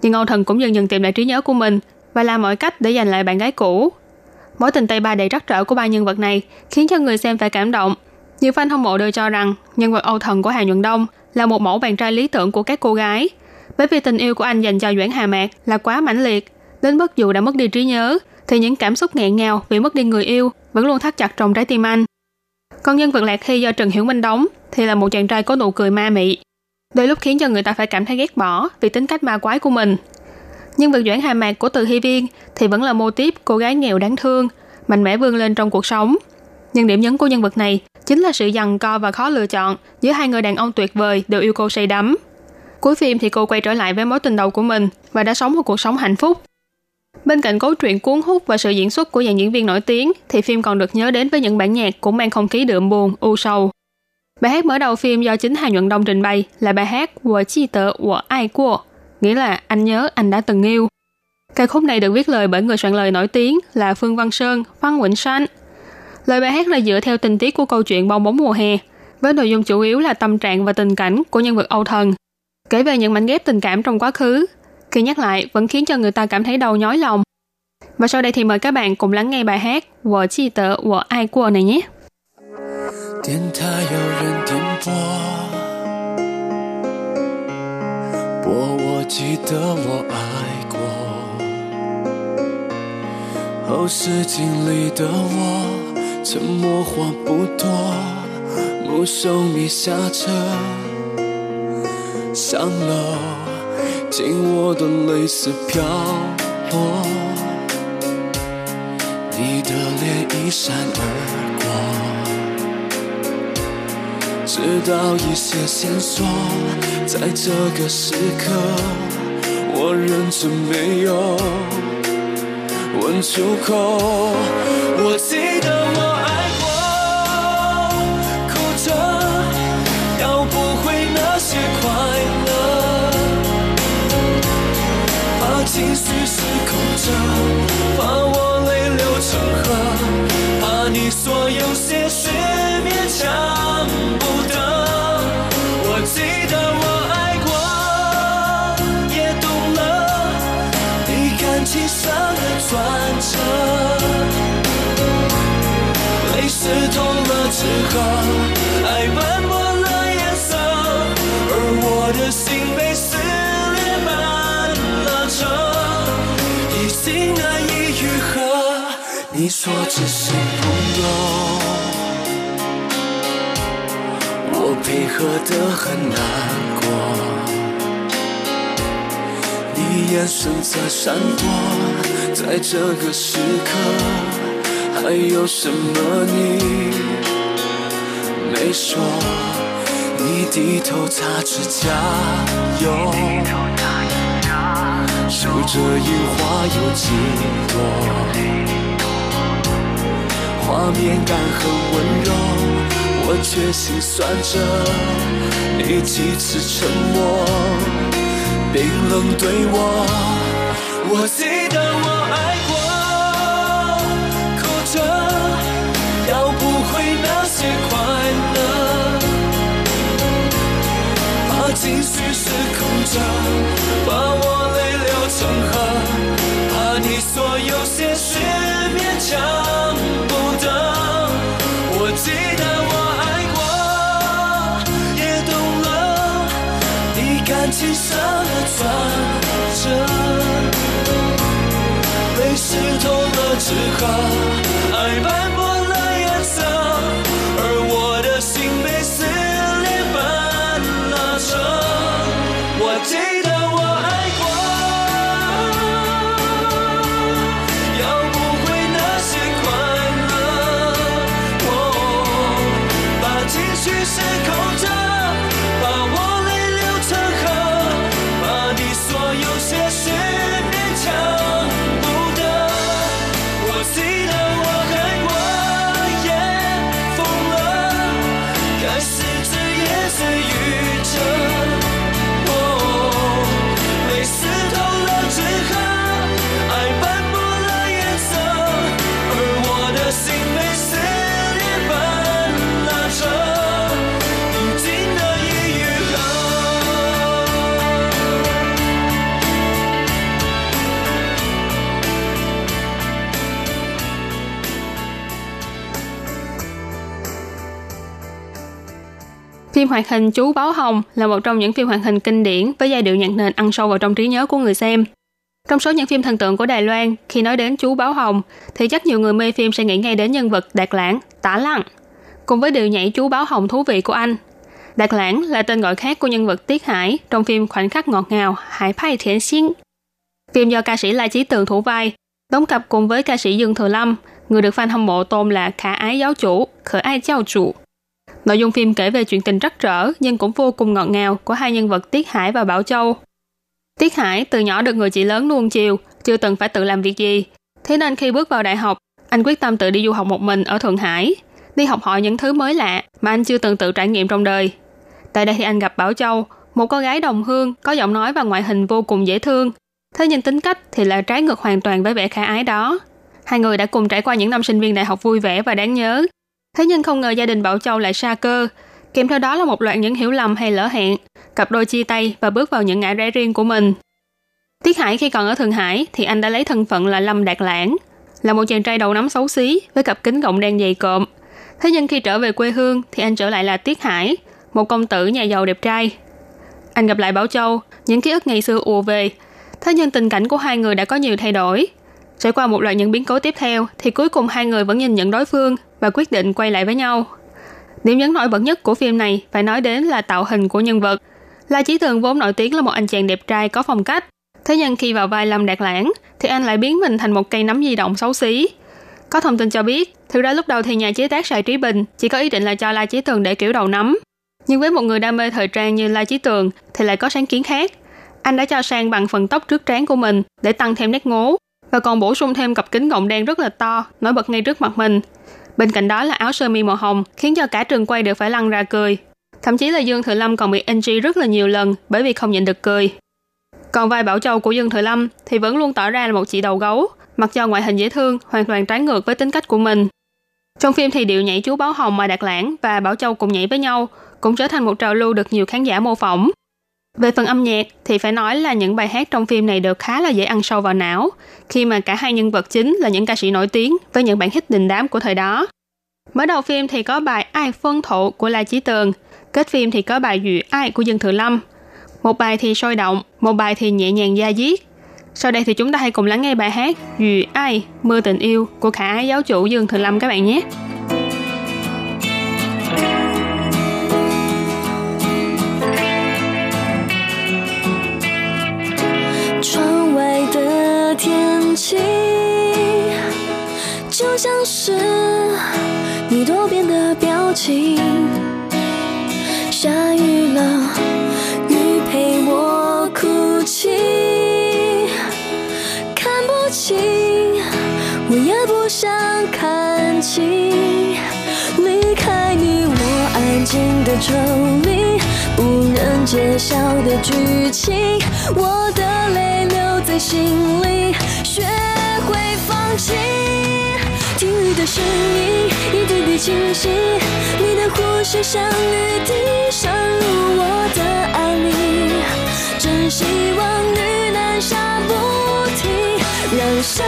Nhưng Âu Thần cũng dần dần tìm lại trí nhớ của mình và làm mọi cách để giành lại bạn gái cũ. Mối tình tay Ba đầy trắc trở của ba nhân vật này khiến cho người xem phải cảm động. Nhiều fan hâm mộ đều cho rằng nhân vật Âu Thần của Hà Nhuận Đông là một mẫu bạn trai lý tưởng của các cô gái. Bởi vì tình yêu của anh dành cho Doãn Hà Mạc là quá mãnh liệt, đến mức dù đã mất đi trí nhớ, thì những cảm xúc nghẹn ngào vì mất đi người yêu vẫn luôn thắt chặt trong trái tim anh. Còn nhân vật Lạc Hy do Trần Hiểu Minh đóng thì là một chàng trai có nụ cười ma mị, đôi lúc khiến cho người ta phải cảm thấy ghét bỏ vì tính cách ma quái của mình. Nhân vật Doãn Hà Mạc của Từ Hy Viên thì vẫn là mô típ cô gái nghèo đáng thương, mạnh mẽ vươn lên trong cuộc sống. Nhưng điểm nhấn của nhân vật này chính là sự giằng co và khó lựa chọn giữa hai người đàn ông tuyệt vời đều yêu cô say đắm. Cuối phim thì cô quay trở lại với mối tình đầu của mình và đã sống một cuộc sống hạnh phúc. Bên cạnh cấu truyện cuốn hút và sự diễn xuất của dàn diễn viên nổi tiếng, thì phim còn được nhớ đến với những bản nhạc cũng mang không khí đượm buồn, u sầu. Bài hát mở đầu phim do chính Hà Nhuận Đông trình bày là bài hát Wo chi tờ wo ai của, nghĩa là anh nhớ anh đã từng yêu. Ca khúc này được viết lời bởi người soạn lời nổi tiếng là Phương Văn Sơn, Phan Quỳnh San. Lời bài hát là dựa theo tình tiết của câu chuyện bong bóng mùa hè, với nội dung chủ yếu là tâm trạng và tình cảnh của nhân vật Âu Thần, kể về những mảnh ghép tình cảm trong quá khứ Khi nhắc lại vẫn khiến cho người ta cảm thấy đau nhói lòng. Và sau đây thì mời các bạn cùng lắng nghe bài hát Wo chi tớ wo ai của này nhé. 电台有人点播，播我记得我爱过，和 后视镜里的我，沉默话不多，目送你下车，上楼， 听我的泪丝飘落，你的脸一闪而过，知道一些线索，在这个时刻，我认真没有。问出口，我记得我说只是朋友。我配合的很难过，你眼神在闪躲，在这个时刻，还有什么你没说？你低头擦指甲油，数着樱花有几朵，画面感很温柔。我却心酸着，你几次沉默，冰冷对我。我记得我爱过，哭着要不回那些快乐，怕情绪失控着，把我泪流成河，怕你说有些事勉强了之 Phim hoạt hình Chú Báo Hồng là một trong những phim hoạt hình kinh điển với giai điệu nhạc nền ăn sâu vào trong trí nhớ của người xem. Trong số những phim thần tượng của Đài Loan, khi nói đến Chú Báo Hồng, thì chắc nhiều người mê phim sẽ nghĩ ngay đến nhân vật Đạt Lãng, Tả Lăng, cùng với điệu nhảy Chú Báo Hồng thú vị của anh. Đạt Lãng là tên gọi khác của nhân vật Tiết Hải trong phim Khoảnh khắc ngọt ngào Hải phai Thiện Xin. Phim do ca sĩ La Chí Tường thủ vai, đóng cặp cùng với ca sĩ Dương Thừa Lâm, người được fan hâm mộ tôn là khả ái giáo chủ, khởi ai giáo chủ. Nội dung phim kể về chuyện tình rắc rỡ nhưng cũng vô cùng ngọt ngào của hai nhân vật Tiết Hải và Bảo Châu. Tiết Hải từ nhỏ được người chị lớn nuông chiều, chưa từng phải tự làm việc gì. Thế nên khi bước vào đại học, anh quyết tâm tự đi du học một mình ở Thượng Hải, đi học hỏi những thứ mới lạ mà anh chưa từng tự trải nghiệm trong đời. Tại đây thì anh gặp Bảo Châu, một cô gái đồng hương có giọng nói và ngoại hình vô cùng dễ thương. Thế nhưng tính cách thì là trái ngược hoàn toàn với vẻ khả ái đó. Hai người đã cùng trải qua những năm sinh viên đại học vui vẻ và đáng nhớ. Thế nhưng không ngờ gia đình Bảo Châu lại xa cơ, kèm theo đó là một loạt những hiểu lầm hay lỡ hẹn, cặp đôi chia tay và bước vào những ngã rẽ riêng của mình. Tiết Hải khi còn ở Thượng Hải thì anh đã lấy thân phận là Lâm Đạt Lãng, là một chàng trai đầu nắm xấu xí với cặp kính gọng đen dày cộm. Thế nhưng khi trở về quê hương thì anh trở lại là Tiết Hải, một công tử nhà giàu đẹp trai. Anh gặp lại Bảo Châu, những ký ức ngày xưa ùa về. Thế nhưng tình cảnh của hai người đã có nhiều thay đổi. Trải qua một loạt những biến cố tiếp theo, thì cuối cùng hai người vẫn nhìn nhận đối phương và quyết định quay lại với nhau. Điểm nhấn nổi bật nhất của phim này phải nói đến là tạo hình của nhân vật. La Chí Tường vốn nổi tiếng là một anh chàng đẹp trai có phong cách. Thế nhưng khi vào vai Lâm Đạt Lãng, thì anh lại biến mình thành một cây nấm di động xấu xí. Có thông tin cho biết, thực ra lúc đầu thì nhà chế tác Sài Trí Bình chỉ có ý định là cho La Chí Tường để kiểu đầu nấm. Nhưng với một người đam mê thời trang như La Chí Tường thì lại có sáng kiến khác. Anh đã cho sang bằng phần tóc trước trán của mình để tăng thêm nét ngố và còn bổ sung thêm cặp kính gọng đen rất là to nổi bật ngay trước mặt mình. Bên cạnh đó là áo sơ mi màu hồng khiến cho cả trường quay đều phải lăn ra cười. Thậm chí là Dương Thừa Lâm còn bị NG rất là nhiều lần bởi vì không nhịn được cười. Còn vai Bảo Châu của Dương Thừa Lâm thì vẫn luôn tỏ ra là một chị đầu gấu, mặc cho ngoại hình dễ thương, hoàn toàn trái ngược với tính cách của mình. Trong phim thì điệu nhảy chú Báo Hồng mà Đạt Lãng và Bảo Châu cùng nhảy với nhau cũng trở thành một trào lưu được nhiều khán giả mô phỏng. Về phần âm nhạc thì phải nói là những bài hát trong phim này đều khá là dễ ăn sâu vào não, khi mà cả hai nhân vật chính là những ca sĩ nổi tiếng với những bản hit đình đám của thời đó. Mở đầu phim thì có bài Ai Phân Thụ của La Chí Tường, kết phim thì có bài Dụ Ai của Dương Thừa Lâm. Một bài thì sôi động, một bài thì nhẹ nhàng da diết. Sau đây thì chúng ta hãy cùng lắng nghe bài hát Dụ Ai, Mưa Tình Yêu của khả ái giáo chủ Dương Thừa Lâm các bạn nhé. 天气，就像是你多变的表情。下雨了，雨陪我哭泣，看不清，我也不想看清。离开你，我安静的抽离，不能揭晓的剧情，我的泪留在心里，学会放弃。听雨的声音，一滴滴清晰，你的呼吸像雨滴渗入我的爱里，真希望雨能下不停，让想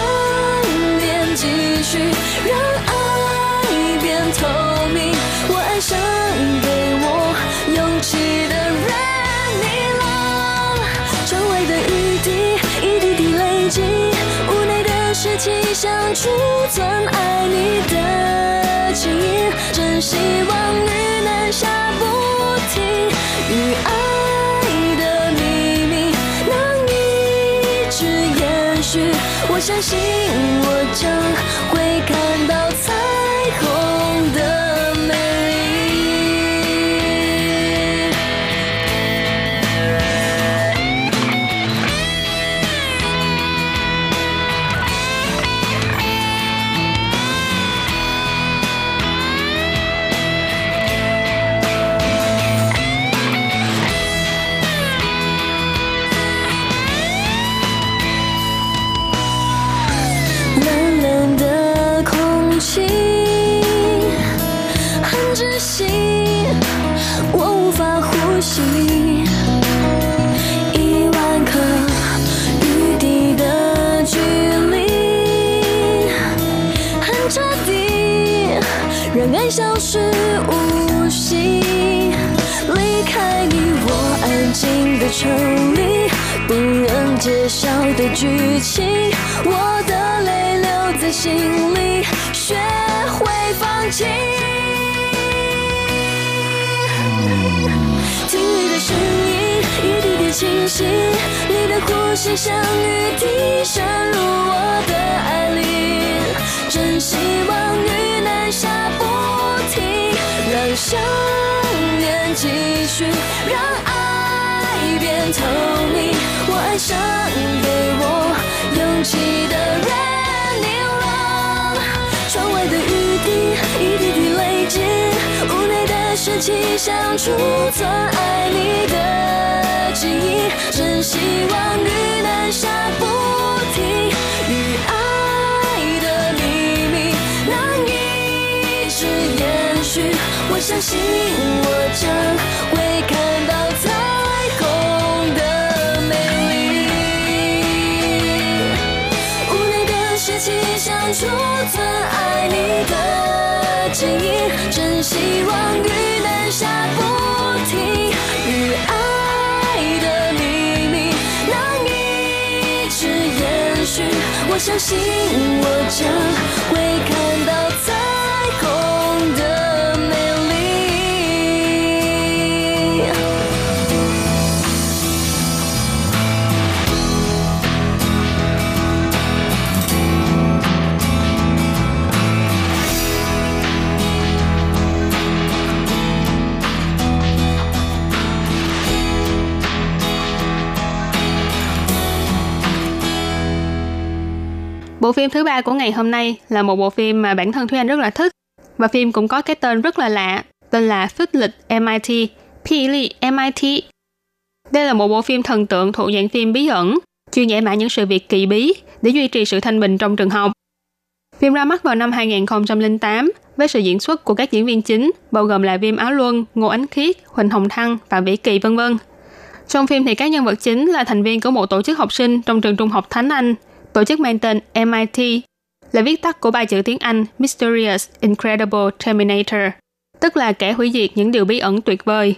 念继续，让爱变透明。我爱上给我勇气的人，你了。窗外的雨滴一滴滴累积，想储存爱你的记忆，真希望雨能下不停，与爱的秘密能一直延续。我相信我将城里，不能揭晓的剧情，我的泪留在心里，学会放弃。听雨的声音，一滴滴清晰，你的呼吸像雨滴渗入我的爱里，真希望雨能下不停，让想念继续，让变透明。我爱上给我勇气的人，你了。窗外的雨滴一滴滴累积，屋内的湿气想储存爱你的记忆，真希望雨能下不停，雨爱的秘密能一直延续。我相信我将希望雨能下不停，与爱的秘密能一直延续。我相信我将会看 Bộ phim thứ ba của ngày hôm nay là một bộ phim mà bản thân Thúy Anh rất là thích. Và phim cũng có cái tên rất là lạ, tên là Phích lịch MIT, Pili MIT. Đây là một bộ phim thần tượng thuộc dạng phim bí ẩn, chuyên giải mã những sự việc kỳ bí để duy trì sự thanh bình trong trường học. Phim ra mắt vào năm 2008 với sự diễn xuất của các diễn viên chính bao gồm là Viêm Áo Luân, Ngô Ánh Khiết, Huỳnh Hồng Thăng, Phạm Vĩ Kỳ vân vân. Trong phim thì các nhân vật chính là thành viên của một tổ chức học sinh trong trường trung học Thánh Anh. Tổ chức mang tên MIT là viết tắt của ba chữ tiếng Anh Mysterious Incredible Terminator, tức là kẻ hủy diệt những điều bí ẩn tuyệt vời.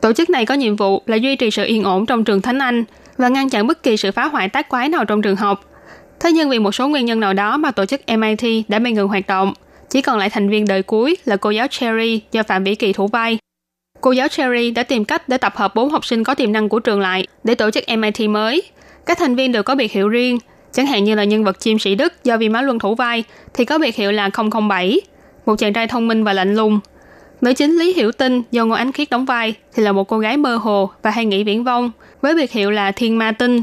Tổ chức này có nhiệm vụ là duy trì sự yên ổn trong trường Thánh Anh và ngăn chặn bất kỳ sự phá hoại tác quái nào trong trường học. Thế nhưng vì một số nguyên nhân nào đó mà tổ chức MIT đã bị ngừng hoạt động, chỉ còn lại thành viên đời cuối là cô giáo Cherry do Phạm Vĩ Kỳ thủ vai. Cô giáo Cherry đã tìm cách để tập hợp bốn học sinh có tiềm năng của trường lại để tổ chức MIT mới. Các thành viên đều có biệt hiệu riêng, chẳng hạn như là nhân vật chim sĩ Đức do Vi Má Luân thủ vai thì có biệt hiệu là 007, một chàng trai thông minh và lạnh lùng. Nữ chính Lý Hiểu Tinh do Ngô Ánh Khiết đóng vai thì là một cô gái mơ hồ và hay nghĩ viễn vông với biệt hiệu là Thiên Ma Tinh.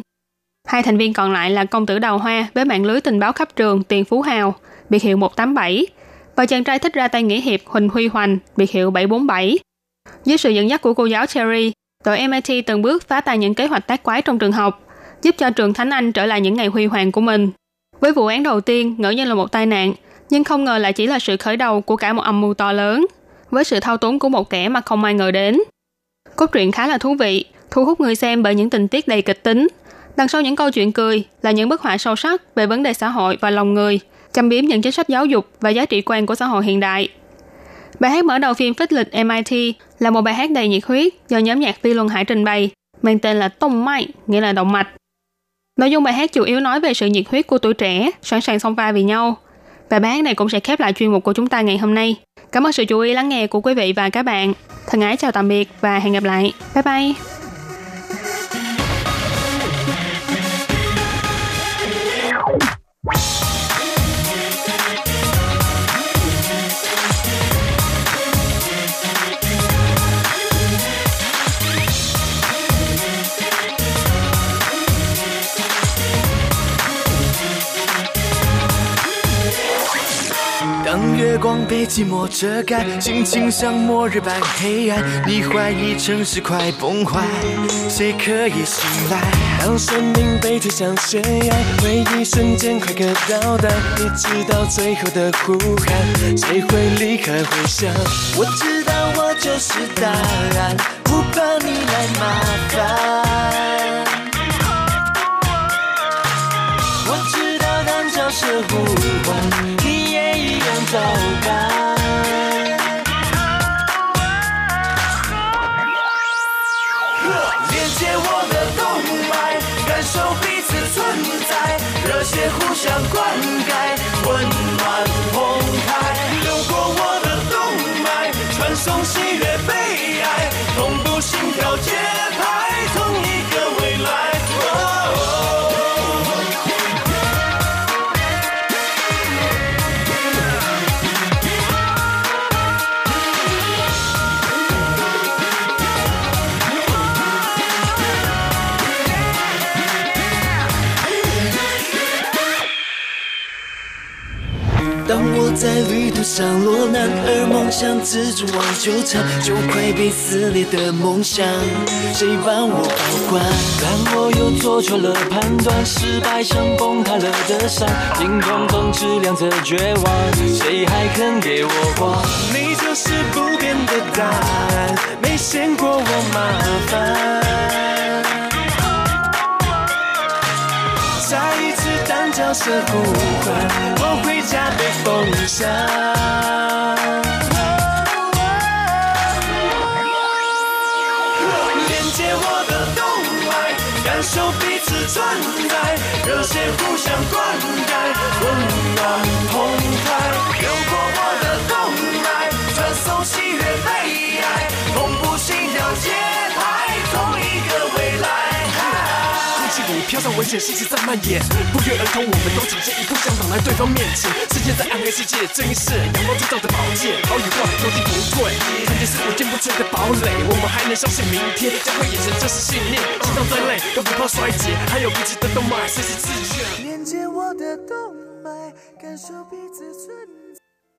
Hai thành viên còn lại là công tử Đào Hoa với mạng lưới tình báo khắp trường Tiền Phú Hào, biệt hiệu 187, và chàng trai thích ra tay nghĩa hiệp Huỳnh Huy Hoành, biệt hiệu 747. Dưới sự dẫn dắt của cô giáo Cherry, đội MIT từng bước phá tan những kế hoạch tác quái trong trường học, giúp cho trường Thánh Anh trở lại những ngày huy hoàng của mình. Với vụ án đầu tiên ngỡ như là một tai nạn, nhưng không ngờ lại chỉ là sự khởi đầu của cả một âm mưu to lớn, với sự thao túng của một kẻ mà không ai ngờ đến. Cốt truyện khá là thú vị, thu hút người xem bởi những tình tiết đầy kịch tính. Đằng sau những câu chuyện cười là những bức họa sâu sắc về vấn đề xã hội và lòng người, châm biếm những chính sách giáo dục và giá trị quan của xã hội hiện đại. Bài hát mở đầu phim Phích lịch MIT là một bài hát đầy nhiệt huyết do nhóm nhạc phi Luân Hải trình bày, mang tên là Tông Mai, nghĩa là động mạch. Nội dung bài hát chủ yếu nói về sự nhiệt huyết của tuổi trẻ, sẵn sàng song vai vì nhau. Và bài hát này cũng sẽ khép lại chuyên mục của chúng ta ngày hôm nay. Cảm ơn sự chú ý lắng nghe của quý vị và các bạn. Thân ái chào tạm biệt và hẹn gặp lại. Bye bye! you 月光被寂寞遮盖，心情像末日般黑暗，你怀疑城市快崩坏，谁可以醒来？当生命被推向悬崖，回忆瞬间快个倒带，你知道最后的呼喊，谁会立刻回响？我知道我就是答案，不怕你来麻烦。我知道当教室呼唤，一上落难，而梦想只准往纠缠，就快被撕裂的梦想，谁帮我保管？当我又做错了判断，失败像崩塌了的山，天空中质量着绝望，谁还肯给我光？你就是不变的答案，没嫌过我麻烦。在角色互换，我会加倍奉上。连接我的动脉，感感受彼此存在，热血互相灌溉，温暖澎湃。流过我飘上危险信息在蔓延，不约而同，我们都呈现一步向挡来对方面前。世界在暗黑世界，正是阳光铸造的宝剑，好与坏落地不退。曾经是我坚不摧的堡垒，我们还能相信明天，将会眼神这是信念，心脏再累都不怕衰竭，还有彼此的动脉，谁是自愿？连接我的动脉，感受彼此存